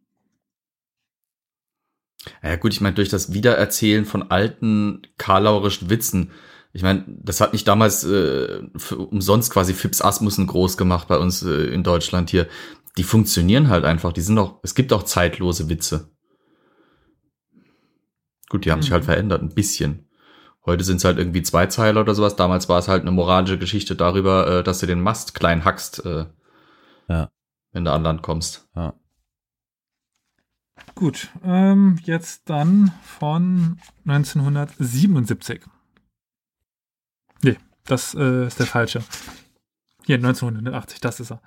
Ja gut, ich meine, durch das Wiedererzählen von alten karlaurischen Witzen, ich meine, das hat nicht damals äh, für, umsonst quasi Fips Asmussen groß gemacht bei uns äh, in Deutschland hier. Die funktionieren halt einfach. Die sind auch, es gibt auch zeitlose Witze. Gut, die haben sich halt Mhm. verändert, ein bisschen. Heute sind es halt irgendwie zwei Zeiler oder sowas. Damals war es halt eine moralische Geschichte darüber, äh, dass du den Mast klein hackst, äh, Ja. wenn du an Land kommst. Ja. Gut, ähm, jetzt dann von 1977. Nee, das äh, ist der falsche. Hier, 1980, das ist er.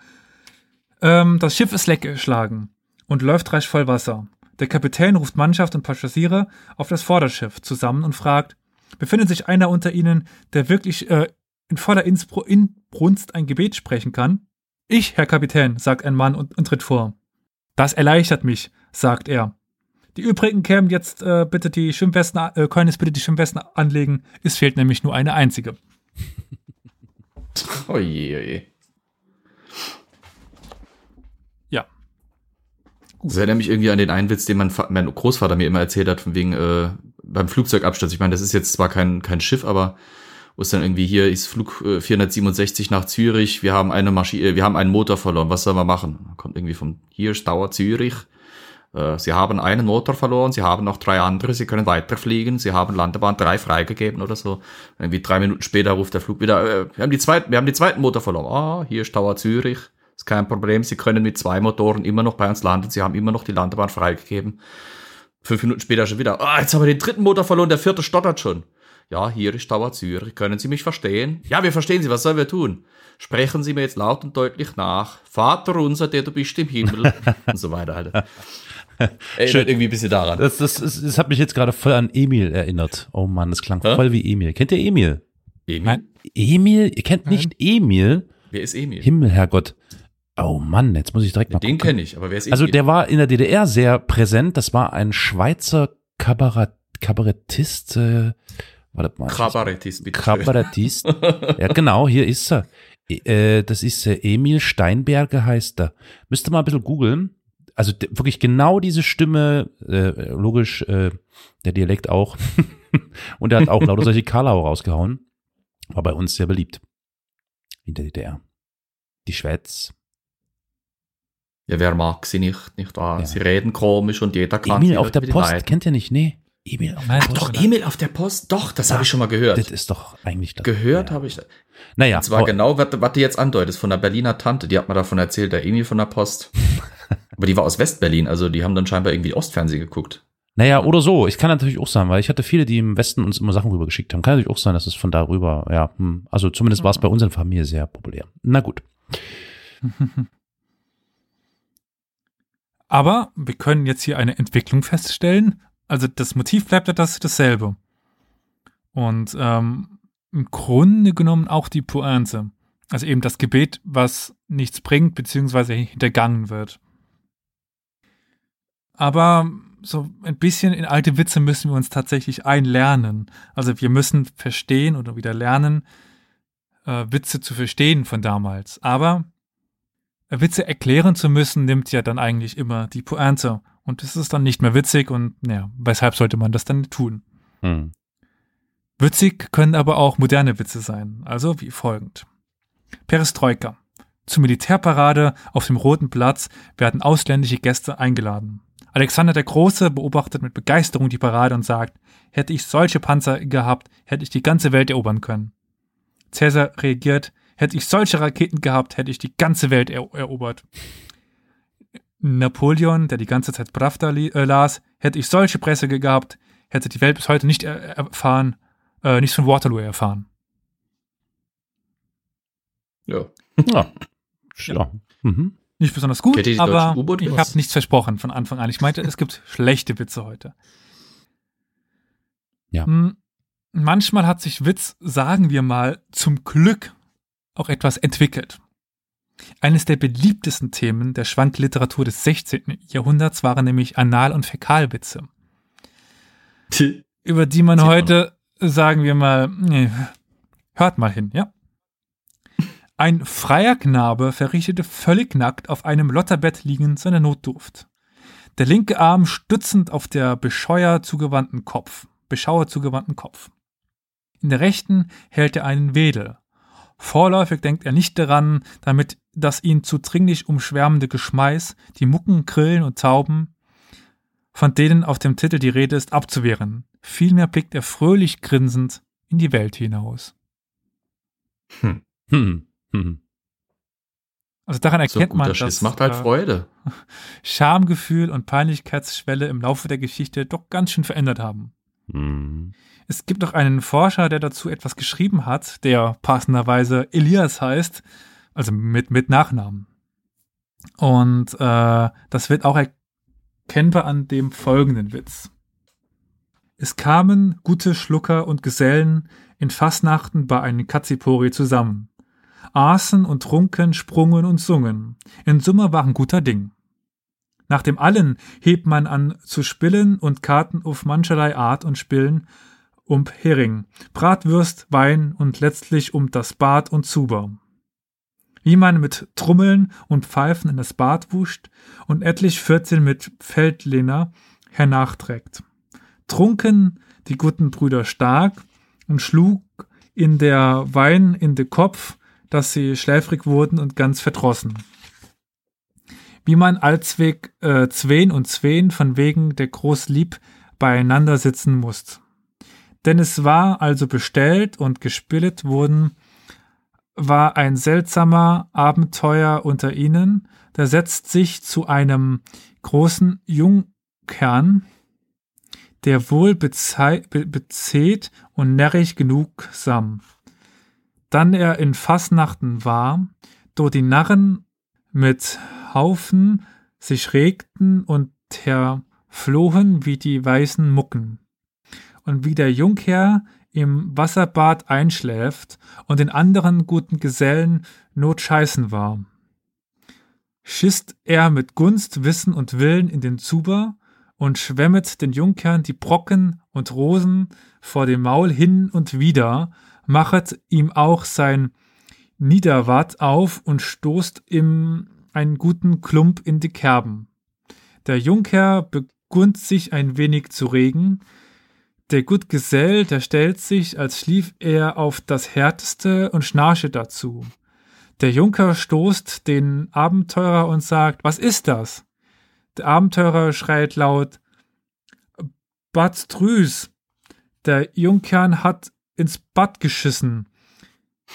Ähm, das Schiff ist leck geschlagen und läuft reich voll Wasser. Der Kapitän ruft Mannschaft und Passagiere auf das Vorderschiff zusammen und fragt, befindet sich einer unter ihnen, der wirklich äh, in voller Inspro Inbrunst ein Gebet sprechen kann? Ich, Herr Kapitän, sagt ein Mann und, und tritt vor. Das erleichtert mich, sagt er. Die übrigen kämen jetzt äh, bitte die Schwimmwesten, äh, können jetzt bitte die Schwimmwesten anlegen. Es fehlt nämlich nur eine einzige. Oje, oje. Ja. Das erinnert mich irgendwie an den einen Witz, den mein, mein Großvater mir immer erzählt hat, von wegen äh, beim Flugzeugabsturz. Ich meine, das ist jetzt zwar kein, kein Schiff, aber wo es dann irgendwie hier ist Flug äh, 467 nach Zürich, wir haben eine Maschi äh, wir haben einen Motor verloren, was sollen wir machen? Kommt irgendwie vom hier ist Dauer Zürich. Äh, Sie haben einen Motor verloren, Sie haben noch drei andere, Sie können weiterfliegen, Sie haben Landebahn drei freigegeben oder so. Irgendwie drei Minuten später ruft der Flug wieder, äh, wir haben die zweiten, wir haben die zweiten Motor verloren. Ah, hier ist Dauer Zürich. Ist kein Problem, Sie können mit zwei Motoren immer noch bei uns landen, Sie haben immer noch die Landebahn freigegeben. Fünf Minuten später schon wieder, ah, jetzt haben wir den dritten Motor verloren, der vierte stottert schon. Ja, hier ist Dauer Zürich, können Sie mich verstehen? Ja, wir verstehen Sie, was sollen wir tun? Sprechen Sie mir jetzt laut und deutlich nach. Vater unser, der du bist im Himmel. und so weiter halt. Erinnert Schön. irgendwie ein bisschen daran. Das, das, das, das hat mich jetzt gerade voll an Emil erinnert. Oh Mann, das klang Hä? voll wie Emil. Kennt ihr Emil? Emil? Nein. Emil? Ihr kennt Nein. nicht Emil? Wer ist Emil? Himmel, Herrgott. Oh Mann, jetzt muss ich direkt mal Den kenne ich, aber wer ist? Also der war in der DDR sehr präsent. Das war ein Schweizer Kabarett, Kabarettist. Äh, warte mal. Kabarettist, bitte. Kabarettist. ja, genau, hier ist er. Äh, das ist äh, Emil Steinberger heißt er. Müsste mal ein bisschen googeln. Also wirklich genau diese Stimme, äh, logisch, äh, der Dialekt auch. Und er hat auch lauter solche Karlau rausgehauen. War bei uns sehr beliebt. In der DDR. Die Schweiz. Ja, wer mag sie nicht, nicht wahr? Ja. Sie reden komisch und jeder kann Emil sie auf der Post, leiden. kennt ihr nicht? Nee. Emil auf der Ach Post. doch, Emil auf der Post? Doch, das habe ich schon mal gehört. Das ist doch eigentlich das. gehört ja. habe ich. Naja, Und zwar aber- genau, was, was du jetzt andeutest, von der Berliner Tante, die hat mir davon erzählt, der Emil von der Post. Aber die war aus Westberlin, also die haben dann scheinbar irgendwie Ostfernsehen geguckt. Naja, oder so. Ich kann natürlich auch sein, weil ich hatte viele, die im Westen uns immer Sachen rübergeschickt haben. Kann natürlich auch sein, dass es von darüber, ja, hm, also zumindest war es bei uns in der Familie sehr populär. Na gut. Aber wir können jetzt hier eine Entwicklung feststellen. Also das Motiv bleibt ja das, dasselbe. Und ähm, im Grunde genommen auch die Pointe. Also eben das Gebet, was nichts bringt, beziehungsweise hintergangen wird. Aber so ein bisschen in alte Witze müssen wir uns tatsächlich einlernen. Also wir müssen verstehen oder wieder lernen, äh, Witze zu verstehen von damals. Aber Witze erklären zu müssen, nimmt ja dann eigentlich immer die Pointe. Und es ist dann nicht mehr witzig und naja, weshalb sollte man das dann tun? Hm. Witzig können aber auch moderne Witze sein, also wie folgend. Perestroika. Zur Militärparade auf dem Roten Platz werden ausländische Gäste eingeladen. Alexander der Große beobachtet mit Begeisterung die Parade und sagt, hätte ich solche Panzer gehabt, hätte ich die ganze Welt erobern können. Cäsar reagiert, hätte ich solche Raketen gehabt, hätte ich die ganze Welt er erobert. Napoleon, der die ganze Zeit Pravda äh, las, hätte ich solche Presse gehabt, hätte die Welt bis heute nicht er erfahren, äh, nichts von Waterloo erfahren. Ja. Ja. ja. Mhm. Nicht besonders gut, aber ich habe nichts versprochen von Anfang an. Ich meinte, es gibt schlechte Witze heute. Ja. Hm, Manchmal hat sich Witz, sagen wir mal, zum Glück auch etwas entwickelt. Eines der beliebtesten Themen der Schwankliteratur des 16. Jahrhunderts waren nämlich Anal- und Fäkalwitze, über die man Sieht man. heute, sagen wir mal, nee, hört mal hin, ja? Ein freier Knabe verrichtete völlig nackt auf einem Lotterbett liegend seine Notdurft. Der linke Arm stützend auf der bescheuer zugewandten Kopf, beschauer zugewandten Kopf. In der rechten hält er einen Wedel. Vorläufig denkt er nicht daran, damit das ihn zu dringlich umschwärmende Geschmeiß, die Mucken, Grillen und Tauben, von denen auf dem Titel die Rede ist, abzuwehren. Vielmehr blickt er fröhlich grinsend in die Welt hinaus. Hm. Hm. Also daran So erkennt man, guter dass Schiss macht halt äh, Freude. Schamgefühl und Peinlichkeitsschwelle im Laufe der Geschichte doch ganz schön verändert haben. Hm. Es gibt auch einen Forscher, der dazu etwas geschrieben hat, der passenderweise Elias heißt, also mit, mit Nachnamen. Und äh, das wird auch erkennbar an dem folgenden Witz. Es kamen gute Schlucker und Gesellen in Fasnachten bei einem Katzipori zusammen. Aßen und trunken, sprungen und sungen. In Summe waren guter Ding. Nach dem allen hebt man an zu spillen und Karten auf mancherlei Art und Spillen um Hering, Bratwürst, Wein und letztlich um das Bad und Zuber. Wie man mit Trummeln und Pfeifen in das Bad wuscht und etlich vierzehn mit Feldlehner hernachträgt. Trunken die guten Brüder stark und schlug in der Wein in den Kopf, dass sie schläfrig wurden und ganz verdrossen. Wie man allzweg äh, Zween und Zween von wegen der Großlieb beieinander sitzen musst. Denn es war also bestellt und gespillet wurden, war ein seltsamer Abenteuer unter ihnen, der setzt sich zu einem großen Jungkern, der wohl bezäht und närrig genugsam. Dann er in Fasnachten war, do die Narren mit Haufen sich regten und herflohen wie die weißen Mucken und wie der Jungherr im Wasserbad einschläft und den anderen guten Gesellen notscheißen war. Schisst er mit Gunst, Wissen und Willen in den Zuber und schwemmet den Jungherrn die Brocken und Rosen vor dem Maul hin und wieder, machet ihm auch sein Niederwatt auf und stoßt ihm einen guten Klump in die Kerben. Der Jungherr begunnt sich ein wenig zu regen, der gut Gesell, der stellt sich, als schlief er auf das Härteste und schnarche dazu. Der Junker stoßt den Abenteurer und sagt, was ist das? Der Abenteurer schreit laut, Bad Trüß, der Junkern hat ins Bad geschissen.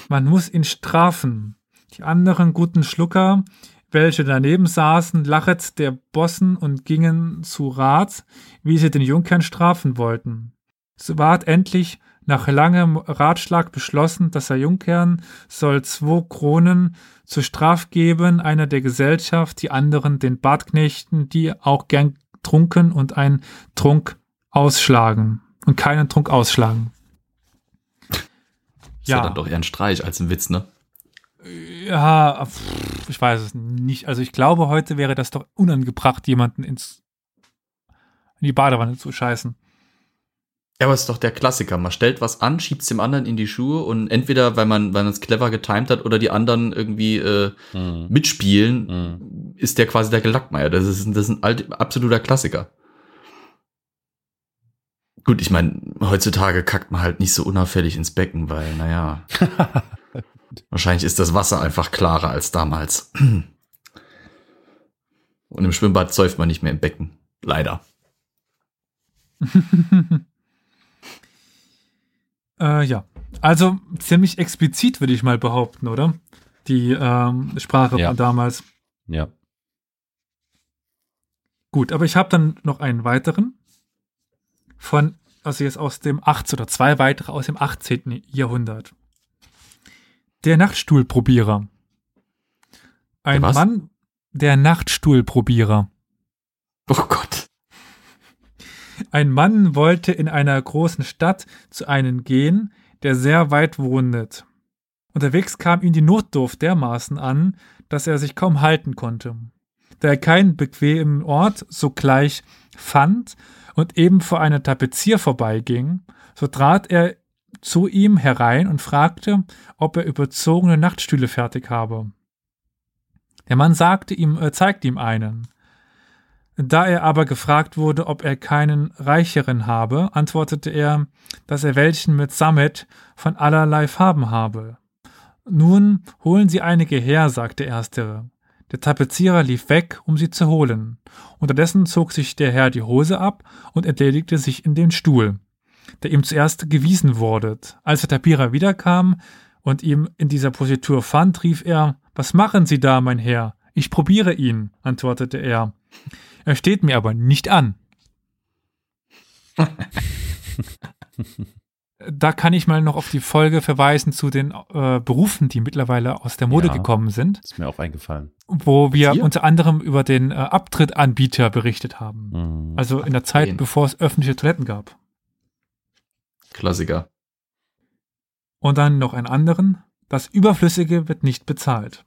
Man muss ihn strafen. Die anderen guten Schlucker, welche daneben saßen, lachet der Bossen und gingen zu Rat, wie sie den Junkern strafen wollten. So ward endlich nach langem Ratschlag beschlossen, dass der Junkern soll zwei Kronen zur Straf geben, einer der Gesellschaft, die anderen den Badknechten, die auch gern trunken und einen Trunk ausschlagen und keinen Trunk ausschlagen. Ist ja. ja dann doch eher ein Streich als ein Witz, ne? Ja, ich weiß es nicht. Also ich glaube, heute wäre das doch unangebracht, jemanden ins in die Badewanne zu scheißen. Ja, aber es ist doch der Klassiker. Man stellt was an, schiebt es dem anderen in die Schuhe und entweder, weil man, weil man es clever getimt hat oder die anderen irgendwie äh, mhm. mitspielen, mhm. ist der quasi der Gelackmeier. Das ist, das ist ein alt, absoluter Klassiker. Gut, ich meine, heutzutage kackt man halt nicht so unauffällig ins Becken, weil, naja, wahrscheinlich ist das Wasser einfach klarer als damals. Und im Schwimmbad säuft man nicht mehr im Becken. Leider. Äh, ja. Also ziemlich explizit, würde ich mal behaupten, oder? Die ähm, Sprache ja. von damals. Ja. Gut, aber ich habe dann noch einen weiteren von, also jetzt aus dem 18. oder zwei weitere aus dem 18. Jahrhundert. Der Nachtstuhlprobierer. Ein der Mann, der Nachtstuhlprobierer. Oh Gott. Ein Mann wollte in einer großen Stadt zu einem gehen, der sehr weit wohnet. Unterwegs kam ihm die Notdurft dermaßen an, dass er sich kaum halten konnte. Da er keinen bequemen Ort sogleich fand und eben vor einer Tapezier vorbeiging, so trat er zu ihm herein und fragte, ob er überzogene Nachtstühle fertig habe. Der Mann sagte ihm, er zeigte ihm einen. Da er aber gefragt wurde, ob er keinen reicheren habe, antwortete er, dass er welchen mit Sammet von allerlei Farben habe. Nun holen Sie einige her, sagte erstere. Der Tapezierer lief weg, um sie zu holen. Unterdessen zog sich der Herr die Hose ab und entledigte sich in den Stuhl, der ihm zuerst gewiesen wurde. Als der Tapierer wiederkam und ihm in dieser Positur fand, rief er, Was machen Sie da, mein Herr? Ich probiere ihn, antwortete er. Er steht mir aber nicht an. da kann ich mal noch auf die Folge verweisen zu den äh, Berufen, die mittlerweile aus der Mode ja, gekommen sind. Ist mir auch eingefallen. Wo wir Hier? unter anderem über den äh, Abtrittanbieter berichtet haben. Mhm. Also in der Zeit, bevor es öffentliche Toiletten gab. Klassiker. Und dann noch einen anderen. Das Überflüssige wird nicht bezahlt.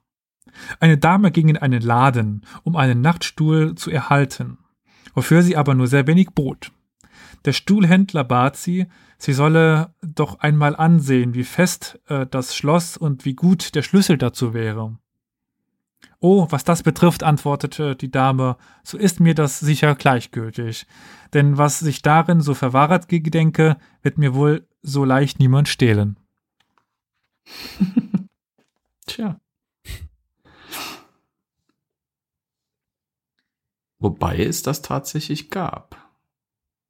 Eine Dame ging in einen Laden, um einen Nachtstuhl zu erhalten, wofür sie aber nur sehr wenig bot. Der Stuhlhändler bat sie, sie solle doch einmal ansehen, wie fest äh, das Schloss und wie gut der Schlüssel dazu wäre. Oh, was das betrifft, antwortete die Dame, so ist mir das sicher gleichgültig. Denn was sich darin so verwahrt gedenke, wird mir wohl so leicht niemand stehlen. Tja. Wobei es das tatsächlich gab.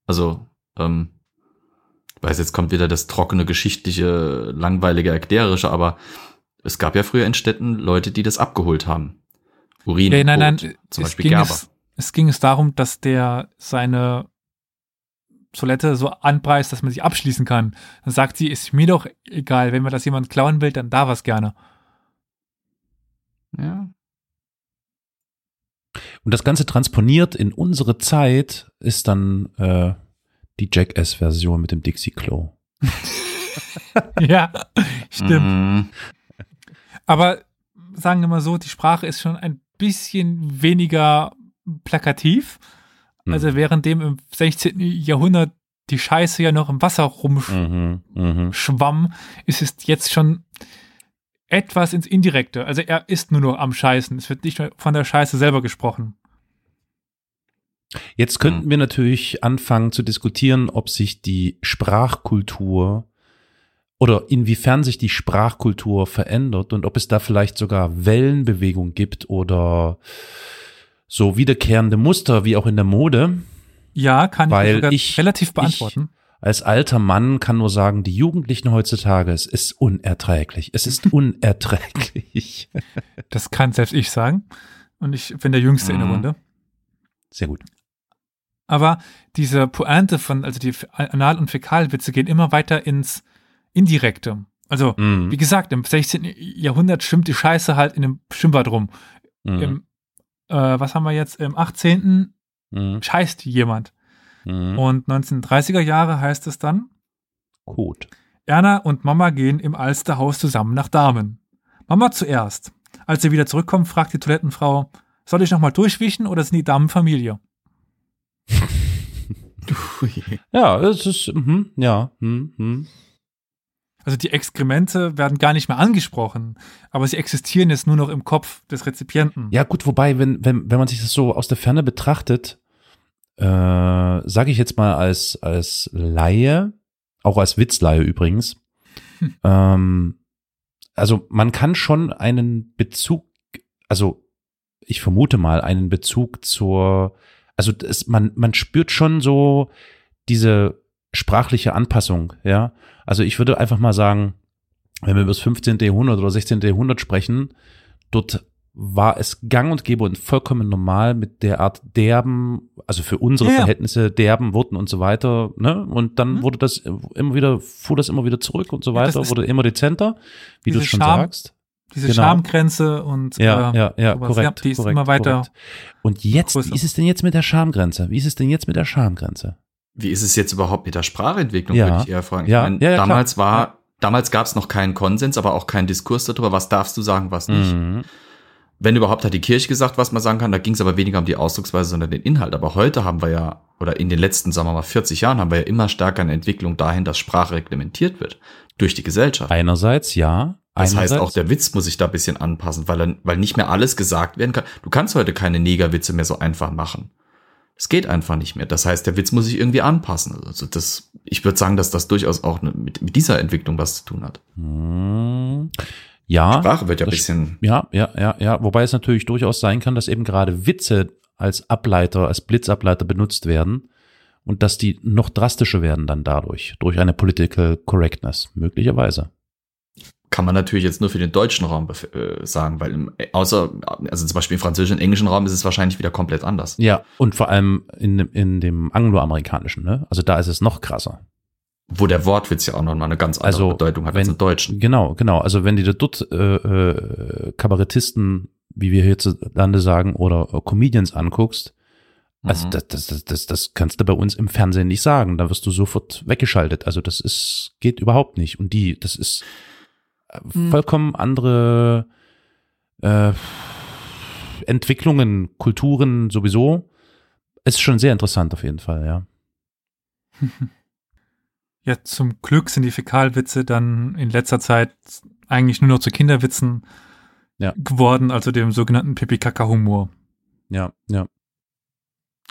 Also, ähm, ich weiß, jetzt kommt wieder das trockene, geschichtliche, langweilige, erklärische, aber es gab ja früher in Städten Leute, die das abgeholt haben. Urin, Ja, nein, nein, Kot, zum es Beispiel ging Gerber. Es, es ging es darum, dass der seine Toilette so anpreist, dass man sie abschließen kann. Dann sagt sie, ist mir doch egal, wenn mir das jemand klauen will, dann darf er es gerne. Ja. Und das Ganze transponiert in unsere Zeit ist dann äh, die Jackass-Version mit dem Dixie-Klo. ja, stimmt. Mhm. Aber sagen wir mal so, die Sprache ist schon ein bisschen weniger plakativ. Mhm. Also währenddem im 16. Jahrhundert die Scheiße ja noch im Wasser rumschwamm, Mhm, mhm. ist es jetzt schon etwas ins Indirekte. Also er ist nur noch am Scheißen. Es wird nicht von der Scheiße selber gesprochen. Jetzt könnten wir natürlich anfangen zu diskutieren, ob sich die Sprachkultur oder inwiefern sich die Sprachkultur verändert und ob es da vielleicht sogar Wellenbewegung gibt oder so wiederkehrende Muster wie auch in der Mode. Ja, kann Weil ich sogar ich- relativ beantworten. Als alter Mann kann nur sagen, die Jugendlichen heutzutage, es ist unerträglich. Es ist unerträglich. Das kann selbst ich sagen. Und ich bin der Jüngste in der Mhm. Runde. Sehr gut. Aber diese Pointe von, also die Anal- und Fäkalwitze gehen immer weiter ins Indirekte. Also, Mhm. wie gesagt, im 16. Jahrhundert schwimmt die Scheiße halt in einem Schwimmbad rum. Mhm. Im, äh, was haben wir jetzt? Im 18. Mhm. scheißt jemand. Mhm. Und 1930er Jahre heißt es dann, Gut. Erna und Mama gehen im Alsterhaus zusammen nach Damen. Mama zuerst. Als sie wieder zurückkommt, fragt die Toilettenfrau, soll ich nochmal durchwischen oder sind die Damen Familie? Ja, es ist, mhm, ja, mhm, mhm. Also die Exkremente werden gar nicht mehr angesprochen, aber sie existieren jetzt nur noch im Kopf des Rezipienten. Ja, gut, wobei, wenn, wenn, wenn man sich das so aus der Ferne betrachtet, äh, sage ich jetzt mal als, als Laie, auch als Witzlaie übrigens, ähm, also man kann schon einen Bezug, also ich vermute mal einen Bezug zur, also das, man, man spürt schon so diese sprachliche Anpassung, ja. Also ich würde einfach mal sagen, wenn wir über das 15. Jahrhundert oder 16. Jahrhundert sprechen, dort war es gang und gäbe und vollkommen normal mit der Art derben, also für unsere Ja, ja. Verhältnisse derben Worten und so weiter, ne? Und dann Mhm. wurde das immer wieder, fuhr das immer wieder zurück und so Ja, weiter, ist wurde immer dezenter, wie du schon Scham- sagst. Diese Genau. Schamgrenze und Ja, äh, ja, ja, sowas. korrekt. Ja, die ist korrekt, immer weiter korrekt. Und jetzt, größer. wie ist es denn jetzt mit der Schamgrenze? Wie ist es denn jetzt mit der Schamgrenze? Wie ist es jetzt überhaupt mit der Sprachentwicklung, Ja. würde ich eher fragen. Ja, ich meine, ja, ja, klar. damals war, Ja. damals gab es noch keinen Konsens, aber auch keinen Diskurs darüber, was darfst du sagen, was nicht. Mhm. Wenn überhaupt hat die Kirche gesagt, was man sagen kann, da ging es aber weniger um die Ausdrucksweise, sondern den Inhalt. Aber heute haben wir ja, oder in den letzten, sagen wir mal, 40 Jahren haben wir ja immer stärker eine Entwicklung dahin, dass Sprache reglementiert wird durch die Gesellschaft. Einerseits ja. Das heißt, einerseits, auch der Witz muss sich da ein bisschen anpassen, weil, er, weil nicht mehr alles gesagt werden kann. Du kannst heute keine Negerwitze mehr so einfach machen. Es geht einfach nicht mehr. Das heißt, der Witz muss sich irgendwie anpassen. Also das, ich würde sagen, dass das durchaus auch ne- mit, mit dieser Entwicklung was zu tun hat. Hm, Ja. Sprache wird ja ein bisschen, Ja, ja, ja, ja. Wobei es natürlich durchaus sein kann, dass eben gerade Witze als Ableiter, als Blitzableiter benutzt werden und dass die noch drastischer werden dann dadurch, durch eine Political Correctness, möglicherweise. kann man natürlich jetzt nur für den deutschen Raum äh, sagen, weil im, außer, also zum Beispiel im französischen und englischen Raum ist es wahrscheinlich wieder komplett anders. Ja, und vor allem in, dem- in dem angloamerikanischen, ne? Also da ist es noch krasser. Wo der Wortwitz ja auch nochmal eine ganz andere Also, Bedeutung hat als wenn- im Deutschen. Genau, genau. Also wenn die dort äh, äh, Kabarettisten, wie wir hierzulande sagen, oder äh, Comedians anguckst, Also Mhm. das, das, das, das, das kannst du bei uns im Fernsehen nicht sagen. Da wirst du sofort weggeschaltet. Also das ist, geht überhaupt nicht. Und die, das ist äh, Hm. vollkommen andere äh, Entwicklungen, Kulturen sowieso. Es ist schon sehr interessant auf jeden Fall, ja. Ja, zum Glück sind die Fäkalwitze dann in letzter Zeit eigentlich nur noch zu Kinderwitzen Ja. geworden, also dem sogenannten Pipi-Kaka-Humor. Ja, ja.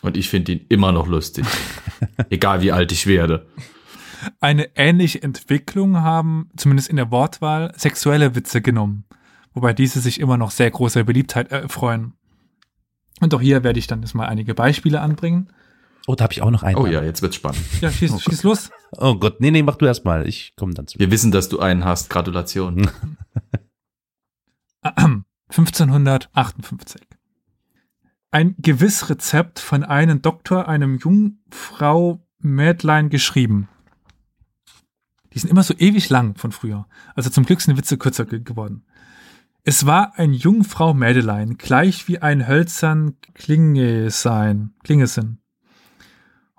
Und ich finde ihn immer noch lustig. Egal wie alt ich werde. Eine ähnliche Entwicklung haben, zumindest in der Wortwahl, sexuelle Witze genommen, wobei diese sich immer noch sehr großer Beliebtheit erfreuen. Und auch hier werde ich dann jetzt mal einige Beispiele anbringen. Oh, da habe ich auch noch einen. Oh ja, jetzt wird's spannend. Ja, schieß, Oh Gott. schieß los. Oh Gott, nee, nee, mach du erst mal. Ich komme dann zu. Wir wissen, dass du einen hast. Gratulation. 1558. Ein gewiss Rezept von einem Doktor, einem Jungfrau Mädlein geschrieben. Die sind immer so ewig lang von früher. Also zum Glück sind die Witze kürzer ge geworden. Es war ein Jungfrau Mädelein, gleich wie ein hölzern Klingesein, Klingesin.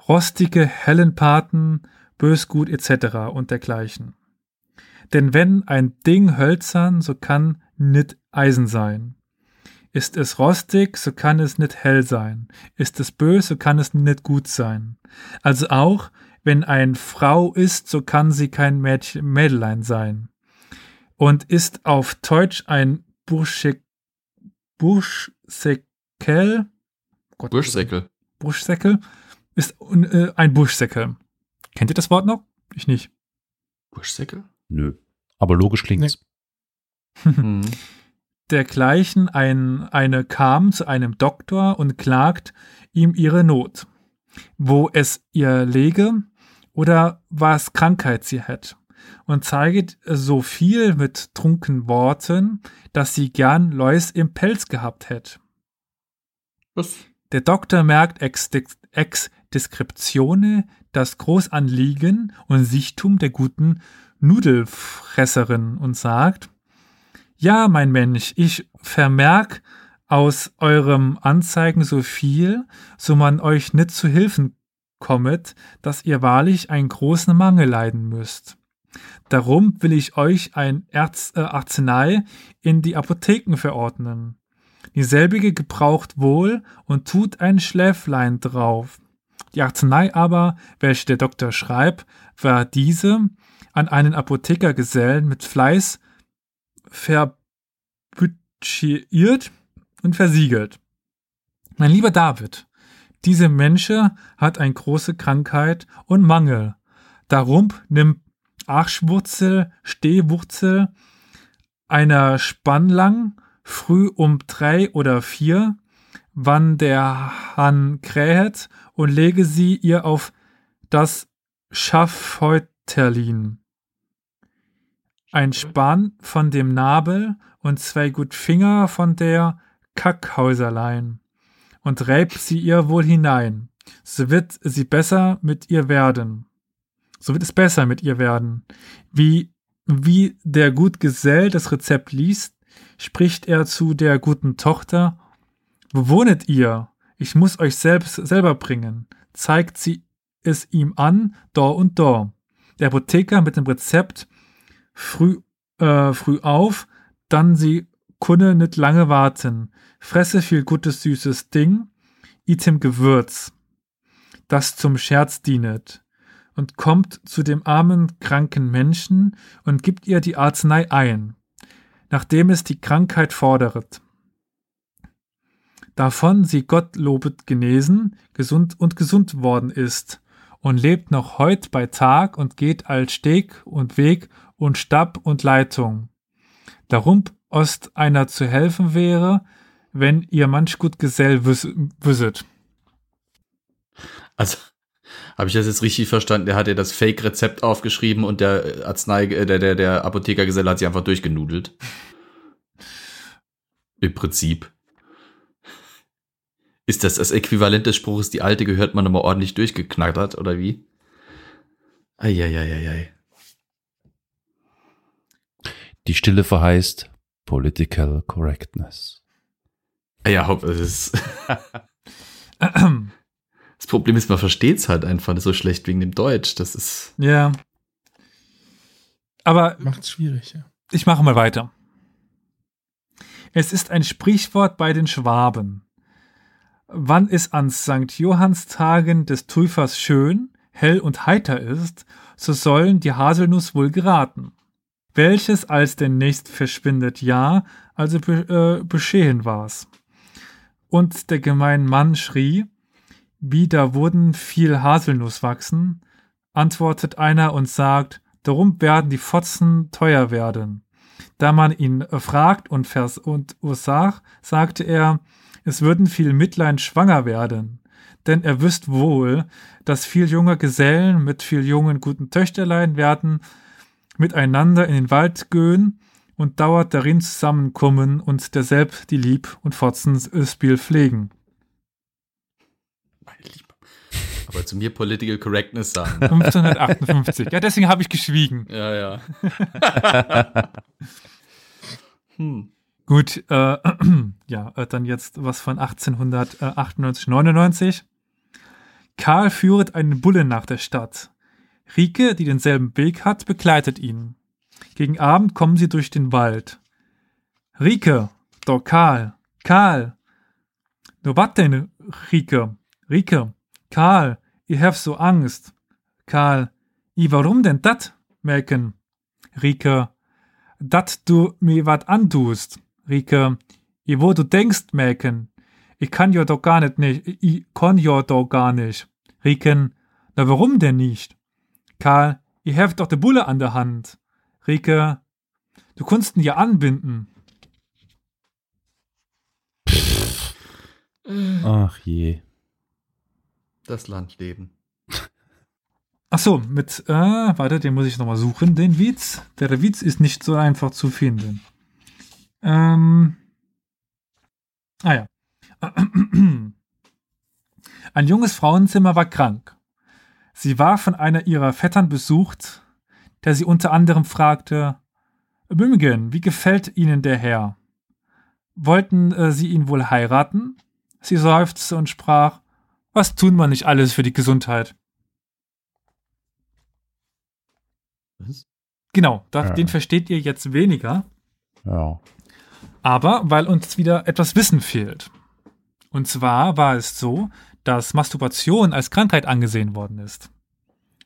Rostige Hellenpaten, Bösgut etc. und dergleichen. Denn wenn ein Ding hölzern, so kann nit Eisen sein. Ist es rostig, so kann es nit hell sein. Ist es bös, so kann es nit gut sein. Also auch, wenn ein Frau ist, so kann sie kein Mädchen, Mädelein sein. Und ist auf Deutsch ein Bursche, Burschsäckel, Gott, Burschsäckel. Burschsäckel, ist äh, ein Burschsäckel. Kennt ihr das Wort noch? Ich nicht. Burschsäckel? Nö. Aber logisch klingt's. Mhm. dergleichen ein, eine kam zu einem Doktor und klagt ihm ihre Not, wo es ihr lege oder was Krankheit sie hätt, und zeiget so viel mit trunken Worten, dass sie gern Läus im Pelz gehabt hätt. Was? Der Doktor merkt ex, ex Deskriptione das Großanliegen und Sichtum der guten Nudelfresserin und sagt, ja, mein Mensch, ich vermerk aus eurem Anzeigen so viel, so man euch nicht zu Hilfen kommet, dass ihr wahrlich einen großen Mangel leiden müsst. Darum will ich euch ein Erz, äh, Arznei in die Apotheken verordnen. Dieselbige gebraucht wohl und tut ein Schläflein drauf. Die Arznei aber, welche der Doktor schreibt, war diese an einen Apothekergesellen mit Fleiß verbütschiert und versiegelt. Mein lieber David, diese Mensche hat eine große Krankheit und Mangel. Darum nimm Arschwurzel, Stehwurzel einer Spannlang früh um drei oder vier, wann der Hahn krähet, und lege sie ihr auf das Schaffhäuterlin. Ein Spann von dem Nabel und zwei gut Finger von der Kackhäuserlein. Und reib sie ihr wohl hinein. So wird sie besser mit ihr werden. So wird es besser mit ihr werden. Wie, wie der Gutgesell das Rezept liest, spricht er zu der guten Tochter, wo wohnet ihr? Ich muss euch selbst selber bringen. Zeigt sie es ihm an, dor und dor. Der Apotheker mit dem Rezept früh, äh, früh auf, dann sie kunne nicht lange warten. Fresse viel gutes süßes Ding, item Gewürz, das zum Scherz dienet, und kommt zu dem armen, kranken Menschen und gibt ihr die Arznei ein, nachdem es die Krankheit forderet. Davon sie Gottlobet genesen, gesund und gesund worden ist, und lebt noch heut bei Tag und geht als Steg und Weg und Stab und Leitung. Darum ost einer zu helfen wäre, wenn ihr manch gut Gesell wüs wüsset. Also, habe ich das jetzt richtig verstanden? Der hat ja das Fake-Rezept aufgeschrieben und der Arznei, äh, der, der, der Apothekergeselle hat sich einfach durchgenudelt. Im Prinzip. Ist das das Äquivalent des Spruches, die alte gehört man nochmal ordentlich durchgeknattert, oder wie? Eieieiei. Die Stille verheißt Political Correctness. Ja, hopp, es ist. Das Problem ist, man versteht es halt einfach so schlecht wegen dem Deutsch. Das ist. Ja. Aber Macht's schwierig, ja. ich mache mal weiter. Es ist ein Sprichwort bei den Schwaben. Wann es an St. Johannstagen des Täufers schön, hell und heiter ist, so sollen die Haselnuss wohl geraten. Welches als denn nächst verschwindet ja, also be äh, beschehen war's. Und der gemein Mann schrie, wie da wurden viel Haselnuss wachsen, antwortet einer und sagt, darum werden die Fotzen teuer werden. Da man ihn äh, fragt und vers und ursach, sagte er, es würden viel Mitlein schwanger werden. Denn er wüsst wohl, dass viel junge Gesellen mit viel jungen guten Töchterlein werden miteinander in den Wald gehen und dauert darin zusammenkommen und derselb die Lieb und Fotzens Spiel pflegen. Aber zu mir Political Correctness sagen. 1558. Ja, deswegen habe ich geschwiegen. ja, ja. hm. Gut, äh, ja, äh, dann jetzt was von 1898, 99. Karl führet einen Bullen nach der Stadt. Rike, die denselben Weg hat, begleitet ihn. Gegen Abend kommen sie durch den Wald. Rike, do Karl, Karl. No wat denn, Rike? Rike, Karl, ich hab so Angst. Karl, i warum denn dat, Mäken? Rike, dat du mir wat antust. Rike, i wo du denkst, Mäken. Ich kann ja doch gar nicht, nicht, ich kann ja doch gar nicht. Riken, na warum denn nicht? Karl, ihr habt doch de Bulle an der Hand. Rike, du kunst ihn ja anbinden. Ach je. Das Landleben. Ach so, mit, äh, warte, den muss ich nochmal suchen, den Witz. Der Witz ist nicht so einfach zu finden. Ähm, ah ja. Ein junges Frauenzimmer war krank. Sie war von einer ihrer Vettern besucht, der sie unter anderem fragte, Bümgen, wie gefällt Ihnen der Herr? Wollten äh, Sie ihn wohl heiraten? Sie seufzte und sprach, was tun wir nicht alles für die Gesundheit? Was? Genau, das, Ja. den versteht ihr jetzt weniger, Ja. Aber weil uns wieder etwas Wissen fehlt. Und zwar war es so, dass Masturbation als Krankheit angesehen worden ist.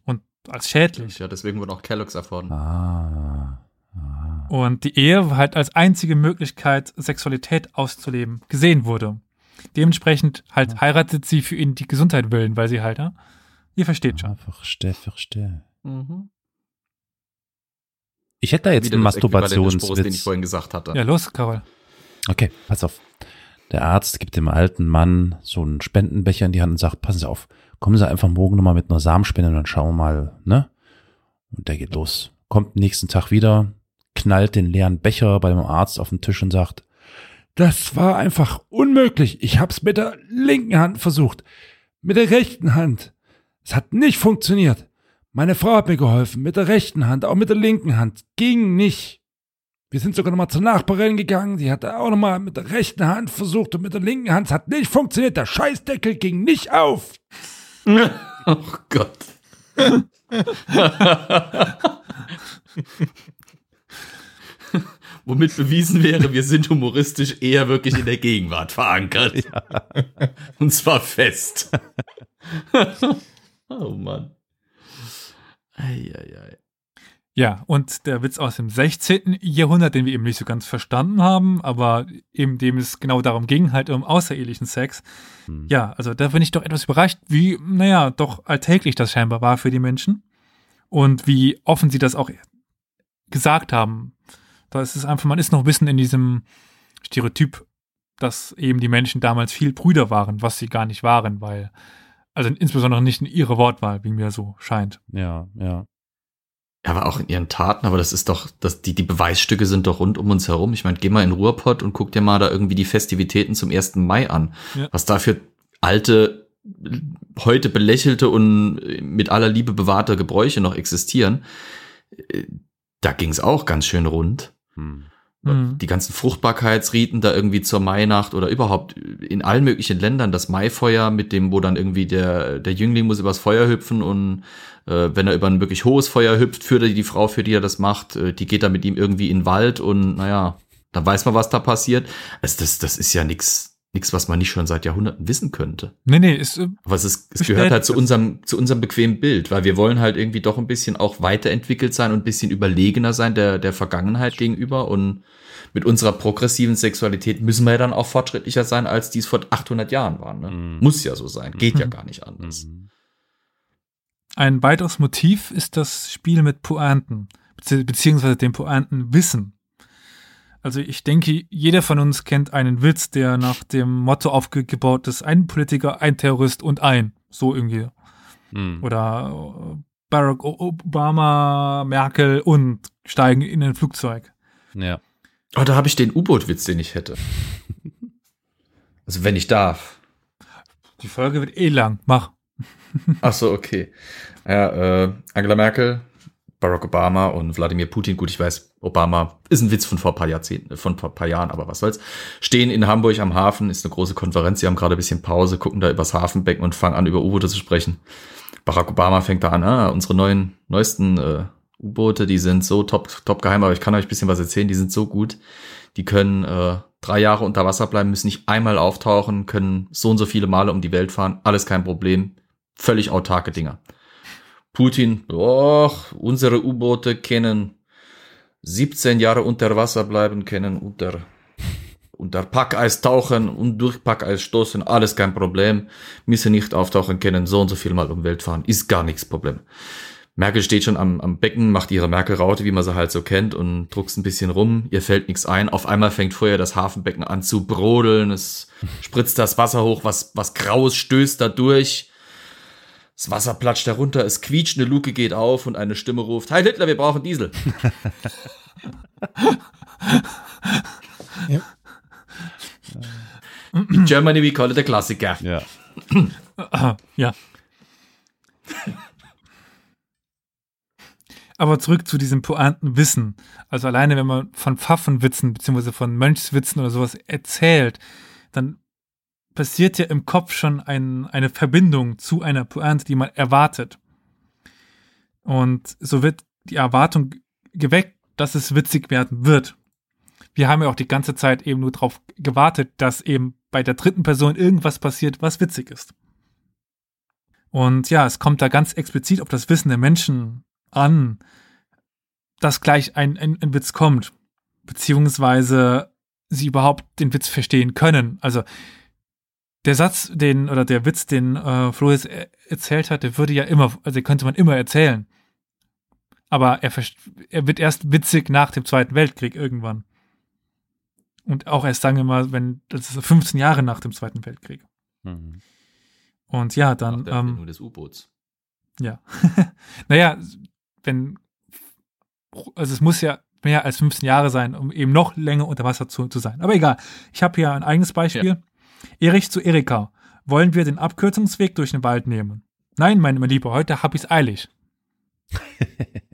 Und als schädlich. Ja, deswegen wurde auch Kellogg's erfunden. Ah. ah. Und die Ehe halt als einzige Möglichkeit, Sexualität auszuleben, gesehen wurde. Dementsprechend halt heiratet sie für ihn die Gesundheit willen, weil sie halt, ja, ihr versteht schon. Ah, verstehe, verstehe. Mhm. Ich hätte da jetzt einen Spruchs, den ich Masturbationswitz. vorhin gesagt hatte. Ja, los, Carol. Okay, pass auf. Der Arzt gibt dem alten Mann so einen Spendenbecher in die Hand und sagt, passen Sie auf, kommen Sie einfach morgen nochmal mit einer Samenspende und dann schauen wir mal, ne? Und der geht los. Kommt nächsten Tag wieder, knallt den leeren Becher bei dem Arzt auf den Tisch und sagt, das war einfach unmöglich. Ich hab's mit der linken Hand versucht. Mit der rechten Hand. Es hat nicht funktioniert. Meine Frau hat mir geholfen. Mit der rechten Hand, auch mit der linken Hand. Ging nicht. Wir sind sogar nochmal zur Nachbarin gegangen. Die hat auch nochmal mit der rechten Hand versucht und mit der linken Hand. Es hat nicht funktioniert. Der Scheißdeckel ging nicht auf. Oh Gott. Womit bewiesen wäre, wir sind humoristisch eher wirklich in der Gegenwart verankert. Und zwar fest. oh Mann. Eieiei. Ja, und der Witz aus dem 16. Jahrhundert, den wir eben nicht so ganz verstanden haben, aber eben dem es genau darum ging, halt um außerehelichen Sex. Hm. Ja, also da bin ich doch etwas überrascht, wie, naja, doch alltäglich das scheinbar war für die Menschen. Und wie offen sie das auch gesagt haben. Da ist es einfach, man ist noch ein bisschen in diesem Stereotyp, dass eben die Menschen damals viel Brüder waren, was sie gar nicht waren, weil, also insbesondere nicht in ihrer Wortwahl, wie mir so scheint. Ja, ja. Ja, aber auch in ihren Taten, aber das ist doch, das, die, die Beweisstücke sind doch rund um uns herum. Ich meine, geh mal in Ruhrpott und guck dir mal da irgendwie die Festivitäten zum 1. Mai an. Ja. Was da für alte, heute belächelte und mit aller Liebe bewahrte Gebräuche noch existieren. Äh, Da ging's auch ganz schön rund. Hm. Mhm. Die ganzen Fruchtbarkeitsriten da irgendwie zur Mainacht oder überhaupt in allen möglichen Ländern das Maifeuer mit dem, wo dann irgendwie der, der Jüngling muss übers Feuer hüpfen und äh, wenn er über ein wirklich hohes Feuer hüpft, für die, die Frau, für die er das macht, äh, die geht dann mit ihm irgendwie in den Wald und naja, dann weiß man, was da passiert. Also das, das ist ja nix nichts, was man nicht schon seit Jahrhunderten wissen könnte. Nee, nee, ist, äh, Aber es, ist, es gehört halt zu unserem, zu unserem bequemen Bild, weil wir wollen halt irgendwie doch ein bisschen auch weiterentwickelt sein und ein bisschen überlegener sein der, der Vergangenheit gegenüber und mit unserer progressiven Sexualität müssen wir ja dann auch fortschrittlicher sein, als dies vor 800 Jahren war. Ne? Mhm. Muss ja so sein, geht ja Mhm. gar nicht anders. Mhm. ein weiteres Motiv ist das Spiel mit Pointen, bezieh- beziehungsweise dem Pointenwissen. Also ich denke, jeder von uns kennt einen Witz, der nach dem Motto aufgebaut ist, ein Politiker, ein Terrorist und ein. So irgendwie. Mhm. Oder äh, Barack Obama, Merkel und steigen in ein Flugzeug. Ja. Oh, da habe ich den U-Boot-Witz, den ich hätte. Also wenn ich darf. Die Folge wird eh lang. Mach. Ach so, okay. Ja, äh, Angela Merkel, Barack Obama und Wladimir Putin. Gut, ich weiß, Obama ist ein Witz von vor ein paar Jahrzehnten, von vor ein paar Jahren, aber was soll's. Stehen in Hamburg am Hafen, ist eine große Konferenz. Sie haben gerade ein bisschen Pause, gucken da übers Hafenbecken und fangen an, über U-Boote zu sprechen. Barack Obama fängt da an, ah, unsere neuen, neuesten äh, U-Boote, die sind so top, top geheim, aber ich kann euch ein bisschen was erzählen, die sind so gut. Die können äh, drei Jahre unter Wasser bleiben, müssen nicht einmal auftauchen, können so und so viele Male um die Welt fahren, alles kein Problem. Völlig autarke Dinger. Putin, doch, unsere U-Boote können 17 Jahre unter Wasser bleiben, können unter, unter Packeis tauchen und durch Packeis stoßen, alles kein Problem. Müssen nicht auftauchen, können so und so viel Mal um Welt fahren, ist gar nichts Problem. Merkel steht schon am, am Becken, macht ihre Merkel-Raute, wie man sie halt so kennt, und druckst ein bisschen rum. Ihr fällt nichts ein. Auf einmal fängt vorher das Hafenbecken an zu brodeln. Es spritzt das Wasser hoch, was, was Graues stößt da durch. Das Wasser platscht herunter, es quietscht, eine Luke geht auf und eine Stimme ruft, Heil Hitler, wir brauchen Diesel. Ja. In Germany we call it a Klassiker. Ja. Ja. Aber zurück zu diesem Pointenwissen. Also alleine, wenn man von Pfaffenwitzen beziehungsweise von Mönchswitzen oder sowas erzählt, dann passiert ja im Kopf schon ein, eine Verbindung zu einer Pointe, die man erwartet. Und so wird die Erwartung geweckt, dass es witzig werden wird. Wir haben ja auch die ganze Zeit eben nur darauf gewartet, dass eben bei der dritten Person irgendwas passiert, was witzig ist. Und ja, es kommt da ganz explizit auf das Wissen der Menschen an, dass gleich ein, ein, ein Witz kommt, beziehungsweise sie überhaupt den Witz verstehen können. Also der Satz, den oder der Witz, den äh, Flo jetzt er- erzählt hat, der würde ja immer, also könnte man immer erzählen. Aber er, er wird erst witzig nach dem Zweiten Weltkrieg irgendwann. Und auch erst, sagen wir mal, wenn, das ist 15 Jahre nach dem Zweiten Weltkrieg. Mhm. Und ja, Nach dann, der ähm, Erfindung des U-Boots. ja. naja, wenn, also es muss ja mehr als 15 Jahre sein, um eben noch länger unter Wasser zu, zu sein. Aber egal. Ich habe hier ein eigenes Beispiel. Erich zu Erika. Wollen wir den Abkürzungsweg durch den Wald nehmen? Nein, mein, mein Lieber, heute hab ich's eilig.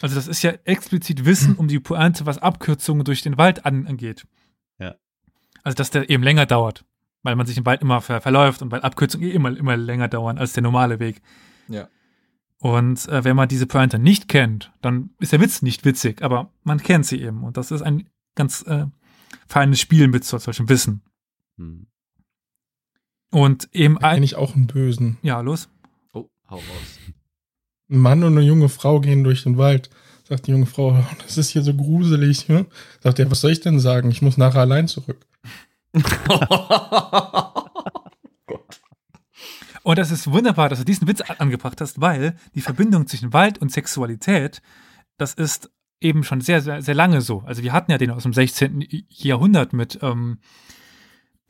Also das ist ja explizit Wissen um die Pointe, was Abkürzungen durch den Wald an, angeht. Ja. Also dass der eben länger dauert, weil man sich im Wald immer ver verläuft und weil Abkürzungen eh immer, immer länger dauern als der normale Weg. ja. Und äh, wenn man diese Pointe nicht kennt, dann ist der Witz nicht witzig, aber man kennt sie eben. Und das ist ein ganz äh, feines Spiel mit so- solchem Wissen. Mhm. Und eben ein, ich auch einen Bösen. ja, los. Oh, hau raus. Ein Mann und eine junge Frau gehen durch den Wald. Sagt die junge Frau, "Oh, das ist hier so gruselig. Ne? Sagt er, was soll ich denn sagen? Ich muss nachher allein zurück. Und das ist wunderbar, dass du diesen Witz an- angebracht hast, weil die Verbindung zwischen Wald und Sexualität, das ist eben schon sehr, sehr, sehr lange so. Also wir hatten ja den aus dem 16. Jahrhundert mit ähm,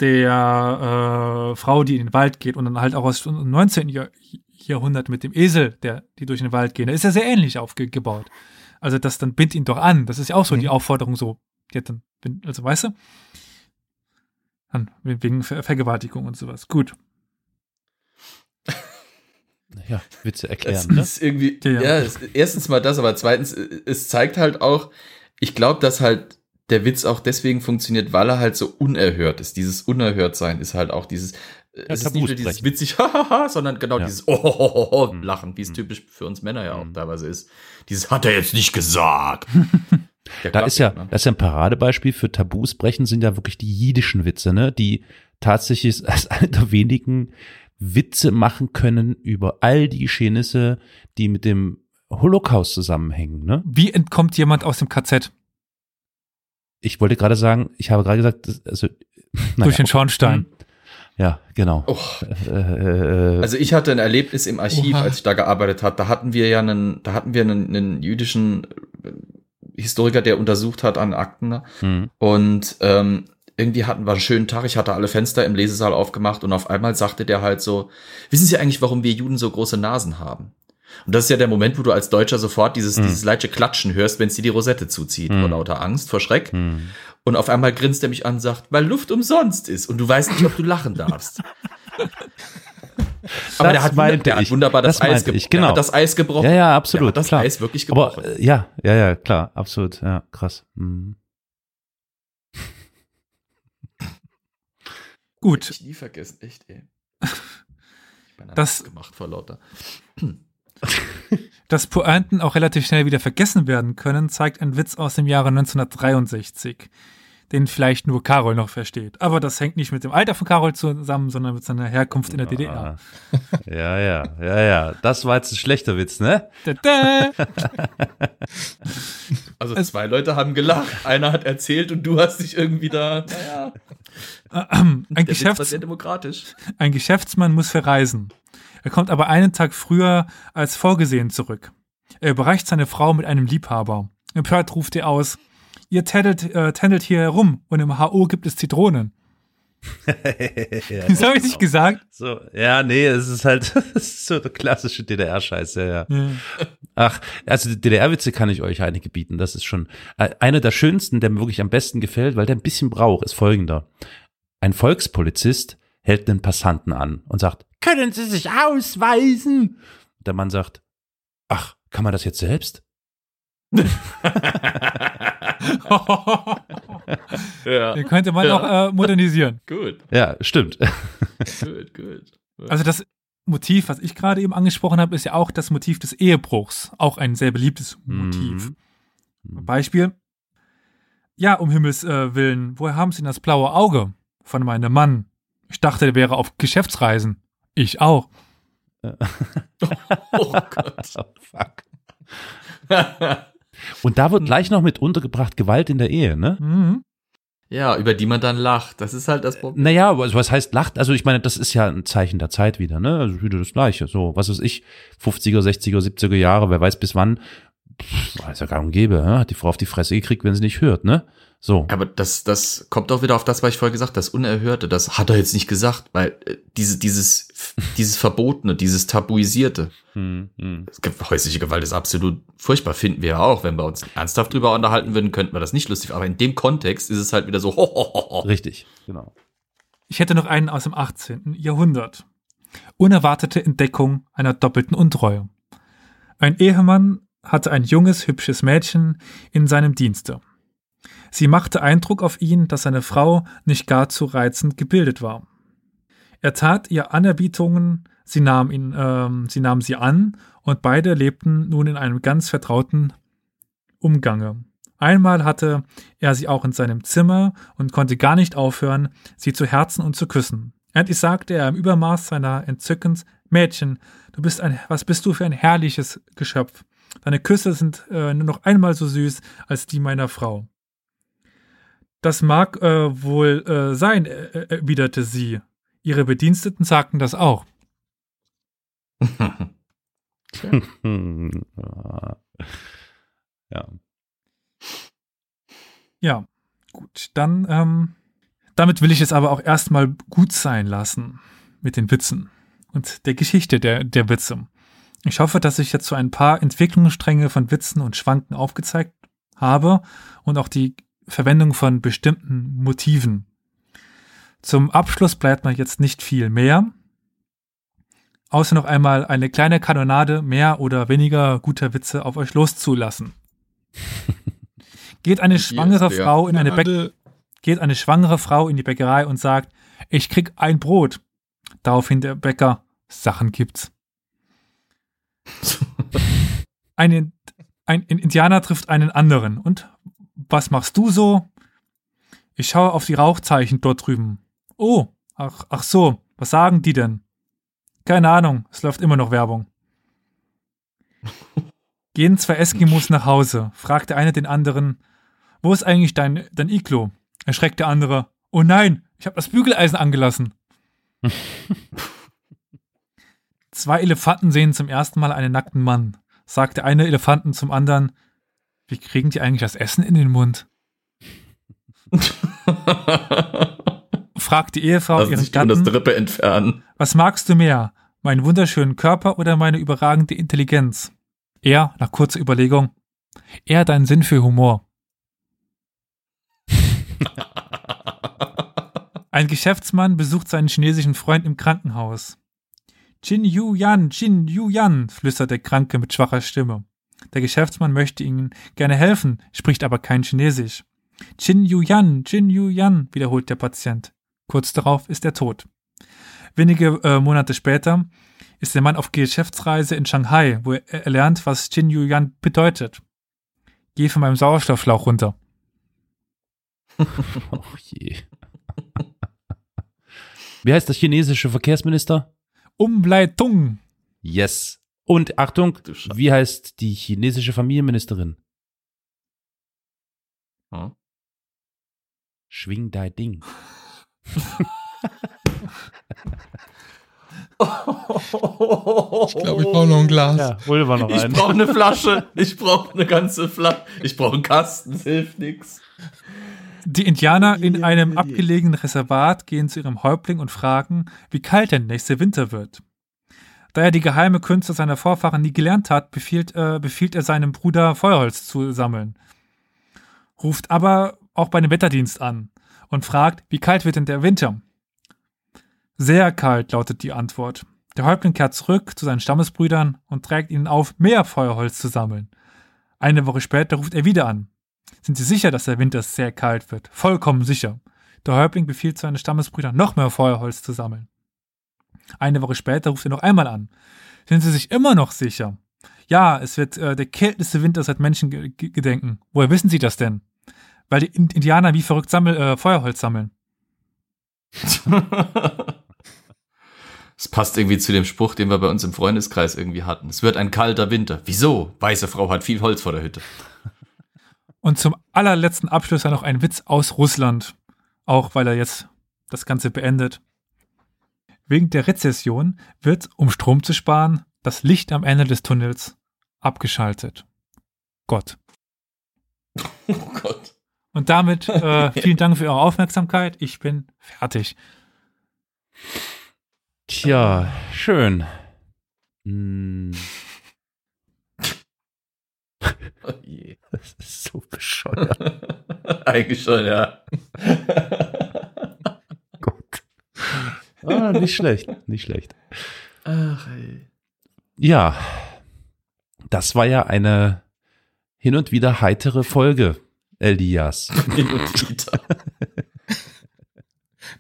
der äh, Frau, die in den Wald geht und dann halt auch aus dem 19. Jahr Jahrhundert mit dem Esel, der die durch den Wald geht. Da ist ja sehr ähnlich aufgebaut. Also das dann bind ihn doch an. Das ist ja auch so Mhm. die Aufforderung so. Ja, dann, also weißt du? Dann, wegen Ver Vergewaltigung und sowas. Gut. Ja, Witze Das erklären, ne? ist irgendwie, Ja, ja, es- erstens mal das, aber zweitens, äh, es zeigt halt auch, ich glaube, dass halt der Witz auch deswegen funktioniert, weil er halt so unerhört ist. Dieses Unerhörtsein ist halt auch dieses, ja, es ist nicht nur dieses witzig, hahaha, sondern genau ja. dieses oh, mhm. Lachen, wie es mhm. typisch für uns Männer ja auch mhm. teilweise ist. Dieses hat er jetzt nicht gesagt. da ist ja, ne? das ist ja ein Paradebeispiel für Tabus brechen sind ja wirklich die jüdischen Witze, ne, die tatsächlich als eine der wenigen Witze machen können über all die Geschehnisse, die mit dem Holocaust zusammenhängen, ne? Wie entkommt jemand aus dem KZ? Ich wollte gerade sagen, ich habe gerade gesagt, also naja, durch den Schornstein. Hm. Ja, genau. Oh. Äh, also ich hatte ein Erlebnis im Archiv, Oha. als ich da gearbeitet habe. Da hatten wir ja einen, da hatten wir einen, einen jüdischen Historiker, der untersucht hat an Akten. Mhm. Und ähm, irgendwie hatten wir einen schönen Tag. Ich hatte alle Fenster im Lesesaal aufgemacht und auf einmal sagte der halt so: Wissen Sie eigentlich, warum wir Juden so große Nasen haben? Und das ist ja der Moment, wo du als Deutscher sofort dieses, mm. dieses leichte Klatschen hörst, wenn sie die Rosette zuzieht, mm. vor lauter Angst, vor Schreck. Mm. Und auf einmal grinst er mich an und sagt, weil Luft umsonst ist und du weißt nicht, ob du lachen darfst. Aber der hat, wund der hat wunderbar das, das Eis gebrochen. Genau. das Eis gebrochen. Ja, ja, absolut. das klar. Eis wirklich gebrochen. Aber, äh, ja, ja, ja, klar, absolut. Ja, krass. Mhm. Gut. Ich nie vergessen, echt, ey. Ich bin das gemacht vor lauter. Dass Pointen auch relativ schnell wieder vergessen werden können, zeigt ein Witz aus dem Jahre 1963, den vielleicht nur Carol noch versteht. Aber das hängt nicht mit dem Alter von Carol zusammen, sondern mit seiner Herkunft in der DDR. Ja, ja, ja, ja. Das war jetzt ein schlechter Witz, ne? Da, da. Also zwei Leute haben gelacht, einer hat erzählt und du hast dich irgendwie da, naja. ein, Geschäfts ein Geschäftsmann muss verreisen. Er kommt aber einen Tag früher als vorgesehen zurück. Er überreicht seine Frau mit einem Liebhaber. Empört ruft er aus, ihr tändelt, äh, tändelt hier herum und im HO gibt es Zitronen. ja, das habe ich nicht gesagt. So, ja, nee, es ist halt so der klassische DDR-Scheiß, ja, ja, ja. Ach, also DDR-Witze kann ich euch einige bieten. Das ist schon äh, einer der schönsten, der mir wirklich am besten gefällt, weil der ein bisschen braucht, ist folgender. Ein Volkspolizist hält den Passanten an und sagt, können Sie sich ausweisen? Der Mann sagt, ach, kann man das jetzt selbst? Ja. Den könnte man ja. auch äh, modernisieren. Gut. Ja, stimmt. gut, gut. Also das Motiv, was ich gerade eben angesprochen habe, ist ja auch das Motiv des Ehebruchs. Auch ein sehr beliebtes Motiv. Mhm. Beispiel. Ja, um Himmels äh, Willen, woher haben Sie denn das blaue Auge? Von meinem Mann. Ich dachte, der wäre auf Geschäftsreisen. Ich auch. oh Gott. Oh, fuck. Und da wird gleich noch mit untergebracht Gewalt in der Ehe, ne? Mhm. Ja, über die man dann lacht. Das ist halt das Problem. Naja, was heißt lacht? Also ich meine, das ist ja ein Zeichen der Zeit wieder, ne? Also wieder das Gleiche. So, was weiß ich, 50er, 60er, 70er Jahre, wer weiß bis wann. Pff, ist ja gar und gäbe, ne? hat die Frau auf die Fresse gekriegt, wenn sie nicht hört, ne? So. Aber das, das kommt auch wieder auf das, was ich vorher gesagt habe, das Unerhörte, das hat er jetzt nicht gesagt, weil äh, diese, dieses, dieses Verbotene, dieses Tabuisierte. Hm, hm. Häusliche Gewalt ist absolut furchtbar, finden wir ja auch. Wenn wir uns ernsthaft drüber unterhalten würden, könnten wir das nicht lustig. Aber in dem Kontext ist es halt wieder so. Ho, ho, ho, ho. Richtig, genau. Ich hätte noch einen aus dem 18. Jahrhundert. Unerwartete Entdeckung einer doppelten Untreue. Ein Ehemann hatte ein junges, hübsches Mädchen in seinem Dienste. Sie machte Eindruck auf ihn, dass seine Frau nicht gar zu reizend gebildet war. Er tat ihr Anerbietungen, sie nahm ihn, äh, sie nahm sie an und beide lebten nun in einem ganz vertrauten Umgange. Einmal hatte er sie auch in seinem Zimmer und konnte gar nicht aufhören, sie zu herzen und zu küssen. Endlich sagte er im Übermaß seiner Entzückens, Mädchen, du bist ein, was bist du für ein herrliches Geschöpf. Deine Küsse sind äh, nur noch einmal so süß als die meiner Frau. Das mag äh, wohl äh, sein, äh, erwiderte sie. Ihre Bediensteten sagten das auch. ja. Ja, gut. Dann, ähm, damit will ich es aber auch erstmal gut sein lassen mit den Witzen und der Geschichte der, der Witze. Ich hoffe, dass ich jetzt so ein paar Entwicklungsstränge von Witzen und Schwanken aufgezeigt habe und auch die Verwendung von bestimmten Motiven. Zum Abschluss bleibt noch jetzt nicht viel mehr, außer noch einmal eine kleine Kanonade mehr oder weniger guter Witze auf euch loszulassen. Geht eine schwangere ist. Frau in eine Bäck Gerade- geht eine schwangere Frau in die Bäckerei und sagt, ich krieg ein Brot. Daraufhin der Bäcker, Sachen gibt's. Ein, ein Indianer trifft einen anderen. Und was machst du so? Ich schaue auf die Rauchzeichen dort drüben. Oh, ach, ach so, was sagen die denn? Keine Ahnung, es läuft immer noch Werbung. Gehen zwei Eskimos nach Hause, fragt der eine den anderen, wo ist eigentlich dein, dein Iglo? Erschreckt der andere, oh nein, ich habe das Bügeleisen angelassen. Zwei Elefanten sehen zum ersten Mal einen nackten Mann. Sagt der eine Elefanten zum anderen, wie kriegen die eigentlich das Essen in den Mund? Fragt die Ehefrau Lass ihren tun, das Gatten, Drippe entfernen. was magst du mehr? Meinen wunderschönen Körper oder meine überragende Intelligenz? Er, nach kurzer Überlegung, eher deinen Sinn für Humor. Ein Geschäftsmann besucht seinen chinesischen Freund im Krankenhaus. Jin Yu Yan, Jin Yu Yan, flüstert der Kranke mit schwacher Stimme. Der Geschäftsmann möchte ihnen gerne helfen, spricht aber kein Chinesisch. Jin Yu Yan, Jin Yu Yan, wiederholt der Patient. Kurz darauf ist er tot. Wenige äh, Monate später ist der Mann auf Geschäftsreise in Shanghai, wo er, er lernt, was Jin Yu Yan bedeutet. Geh von meinem Sauerstoffschlauch runter. Oh je. Wie heißt der chinesische Verkehrsminister? Umleitung. Yes. Und Achtung, wie heißt die chinesische Familienministerin? Hm? Schwing dein Ding. Ich glaube, ich brauche noch ein Glas. Ja, hol wir noch Ich einen. brauche eine Flasche. Ich brauche eine ganze Flasche. Ich brauche einen Kasten. Es hilft nichts. Die Indianer in einem abgelegenen Reservat gehen zu ihrem Häuptling und fragen, wie kalt der nächste Winter wird. Da er die geheime Künste seiner Vorfahren nie gelernt hat, befiehlt, äh, befiehlt er seinem Bruder Feuerholz zu sammeln. Ruft aber auch bei dem Wetterdienst an und fragt, wie kalt wird denn der Winter? Sehr kalt, lautet die Antwort. Der Häuptling kehrt zurück zu seinen Stammesbrüdern und trägt ihnen auf, mehr Feuerholz zu sammeln. Eine Woche später ruft er wieder an. Sind Sie sicher, dass der Winter sehr kalt wird? Vollkommen sicher. Der Häuptling befiehlt seinen Stammesbrüdern, noch mehr Feuerholz zu sammeln. Eine Woche später ruft er noch einmal an. Sind Sie sich immer noch sicher? Ja, es wird äh, der kälteste Winter seit Menschengedenken. Woher wissen Sie das denn? Weil die In- Indianer wie verrückt sammel, äh, Feuerholz sammeln. Es passt irgendwie zu dem Spruch, den wir bei uns im Freundeskreis irgendwie hatten. Es wird ein kalter Winter. Wieso? Weiße Frau hat viel Holz vor der Hütte. Und zum allerletzten Abschluss dann noch ein Witz aus Russland. Auch weil er jetzt das Ganze beendet. Wegen der Rezession wird, um Strom zu sparen, das Licht am Ende des Tunnels abgeschaltet. Gott. Oh Gott. Und damit äh, vielen Dank für eure Aufmerksamkeit. Ich bin fertig. Tja, schön. Hm, Oh je. das ist so bescheuert. Eigentlich schon, ja. Gott. Ah, nicht schlecht, nicht schlecht. Ach, ey. Ja, das war ja eine hin und wieder heitere Folge, Elias. Hin und wieder.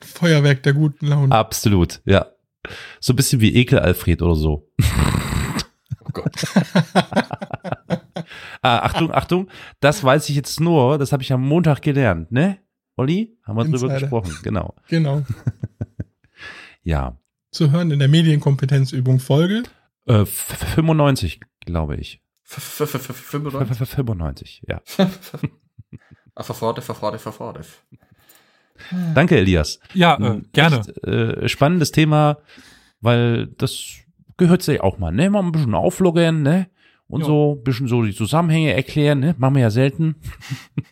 Feuerwerk der guten Laune. Absolut, ja. So ein bisschen wie Ekel Alfred oder so. Oh Gott. Ah, Achtung, Achtung, das weiß ich jetzt nur, das habe ich am Montag gelernt, ne? Olli, haben wir drüber Insider. gesprochen, genau. Genau. Ja, Zu hören in der Medienkompetenzübung Folge. äh, f- 95, glaube ich. F- f- f- f- F- 95. f- 95, ja. Ah, Verforde, verforde, verforde. Danke, Elias. Ja, äh, gerne. Echt, äh, spannendes Thema, weil das gehört sich auch mal, ne? Mal ein bisschen aufloggen, ne? Und Ja. so ein bisschen so die Zusammenhänge erklären, ne? Machen wir ja selten.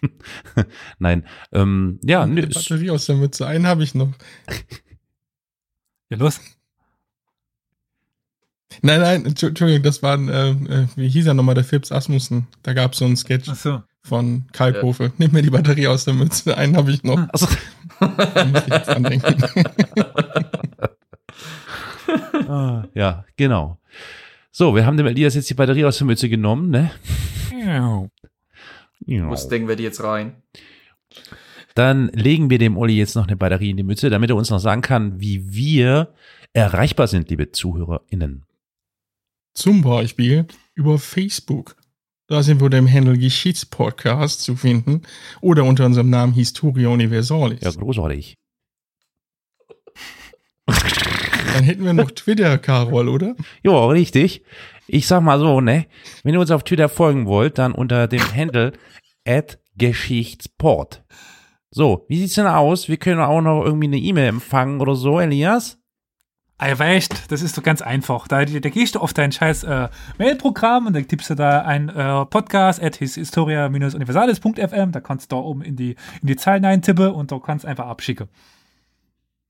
Nein, ähm, ja, ist, Batterie aus der Mütze. Einen habe ich noch. Ja, los. Nein, nein, Entschu- Entschuldigung, das war, ein, äh, äh, wie hieß er nochmal, der Phipps Asmussen. Da gab es so einen Sketch Ach so. von Kalkofe. Nimm mir die Batterie aus der Mütze. Einen habe ich noch. also, Da muss ich jetzt dran denken. ah, ja, genau. So, wir haben dem Elias jetzt die Batterie aus der Mütze genommen, ne? Ja. Wo stecken wir die jetzt rein? Dann legen wir dem Olli jetzt noch eine Batterie in die Mütze, damit er uns noch sagen kann, wie wir erreichbar sind, liebe ZuhörerInnen. Zum Beispiel über Facebook. Da sind wir unter dem Handle Geschichtspodcast zu finden oder unter unserem Namen Historia Universalis. Ja, großartig. Dann hätten wir noch Twitter, Carol, oder? Ja, richtig. Ich sag mal so, ne? Wenn ihr uns auf Twitter folgen wollt, dann unter dem Handle at Geschichtsport. So, wie sieht's denn aus? Wir können auch noch irgendwie eine E-Mail empfangen oder so, Elias? Ah, weißt, das ist doch ganz einfach. Da, da gehst du auf dein scheiß äh, Mailprogramm und dann tippst du da ein äh, Podcast at historia-universalis.fm. Da kannst du da oben in die, in die Zeilen eintippen und da kannst du einfach abschicken.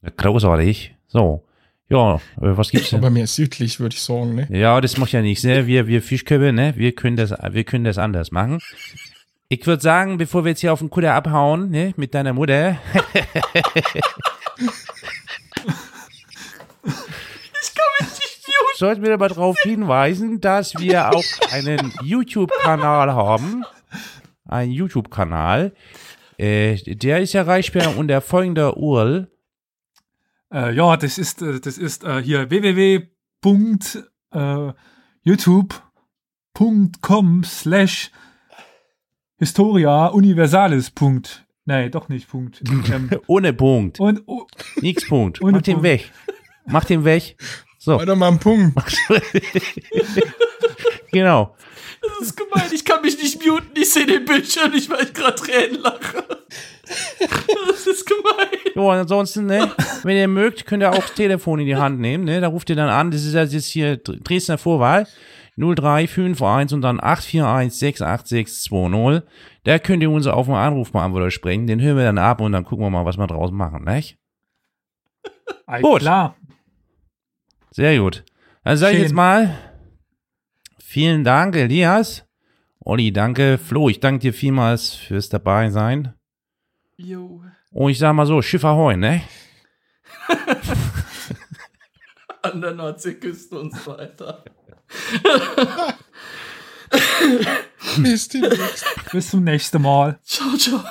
Ja, großartig. So. Ja, was gibt's denn? Aber mehr südlich, würde ich sagen, ne? Ja, das macht ja nichts, ne? Wir, wir Fischköpfe, ne? Wir können das, wir können das anders machen. Ich würde sagen, bevor wir jetzt hier auf den Kutter abhauen, ne? Mit deiner Mutter. Ich mich nicht muten. sollten wir aber darauf hinweisen, dass wir auch einen YouTube-Kanal haben. Ein YouTube-Kanal. Äh, der ist erreichbar unter folgender URL. Äh, ja, das ist, äh, das ist äh, hier www.youtube.com slash historia universalis. Punkt. Nee, doch nicht. Punkt. Ähm, Ohne Punkt. und oh, Nix Punkt. Ohne Mach den Punkt. weg. Mach den weg. So, Weiter mal einen Punkt. genau. Das ist gemein. Ich kann mich nicht muten. Ich sehe den Bildschirm nicht, weil ich gerade Tränen lache. Das ist gemein. Jo, und ansonsten, ne, wenn ihr mögt, könnt ihr auch das Telefon in die Hand nehmen, ne, da ruft ihr dann an, das ist ja jetzt hier Dresdner Vorwahl, 0351 und dann 841 68620. Da könnt ihr uns auf den Anrufbeantworter sprechen, den hören wir dann ab und dann gucken wir mal, was wir draus machen, nicht? ah, Gut. klar. Sehr gut. Dann sage ich jetzt mal, vielen Dank, Elias. Olli, danke. Flo, ich danke dir vielmals fürs dabei sein. Jo. Und ich sag mal so, Schiff Ahoi, ne? An der Nordseeküste und so weiter. Bis demnächst. Bis zum nächsten Mal. Ciao, ciao.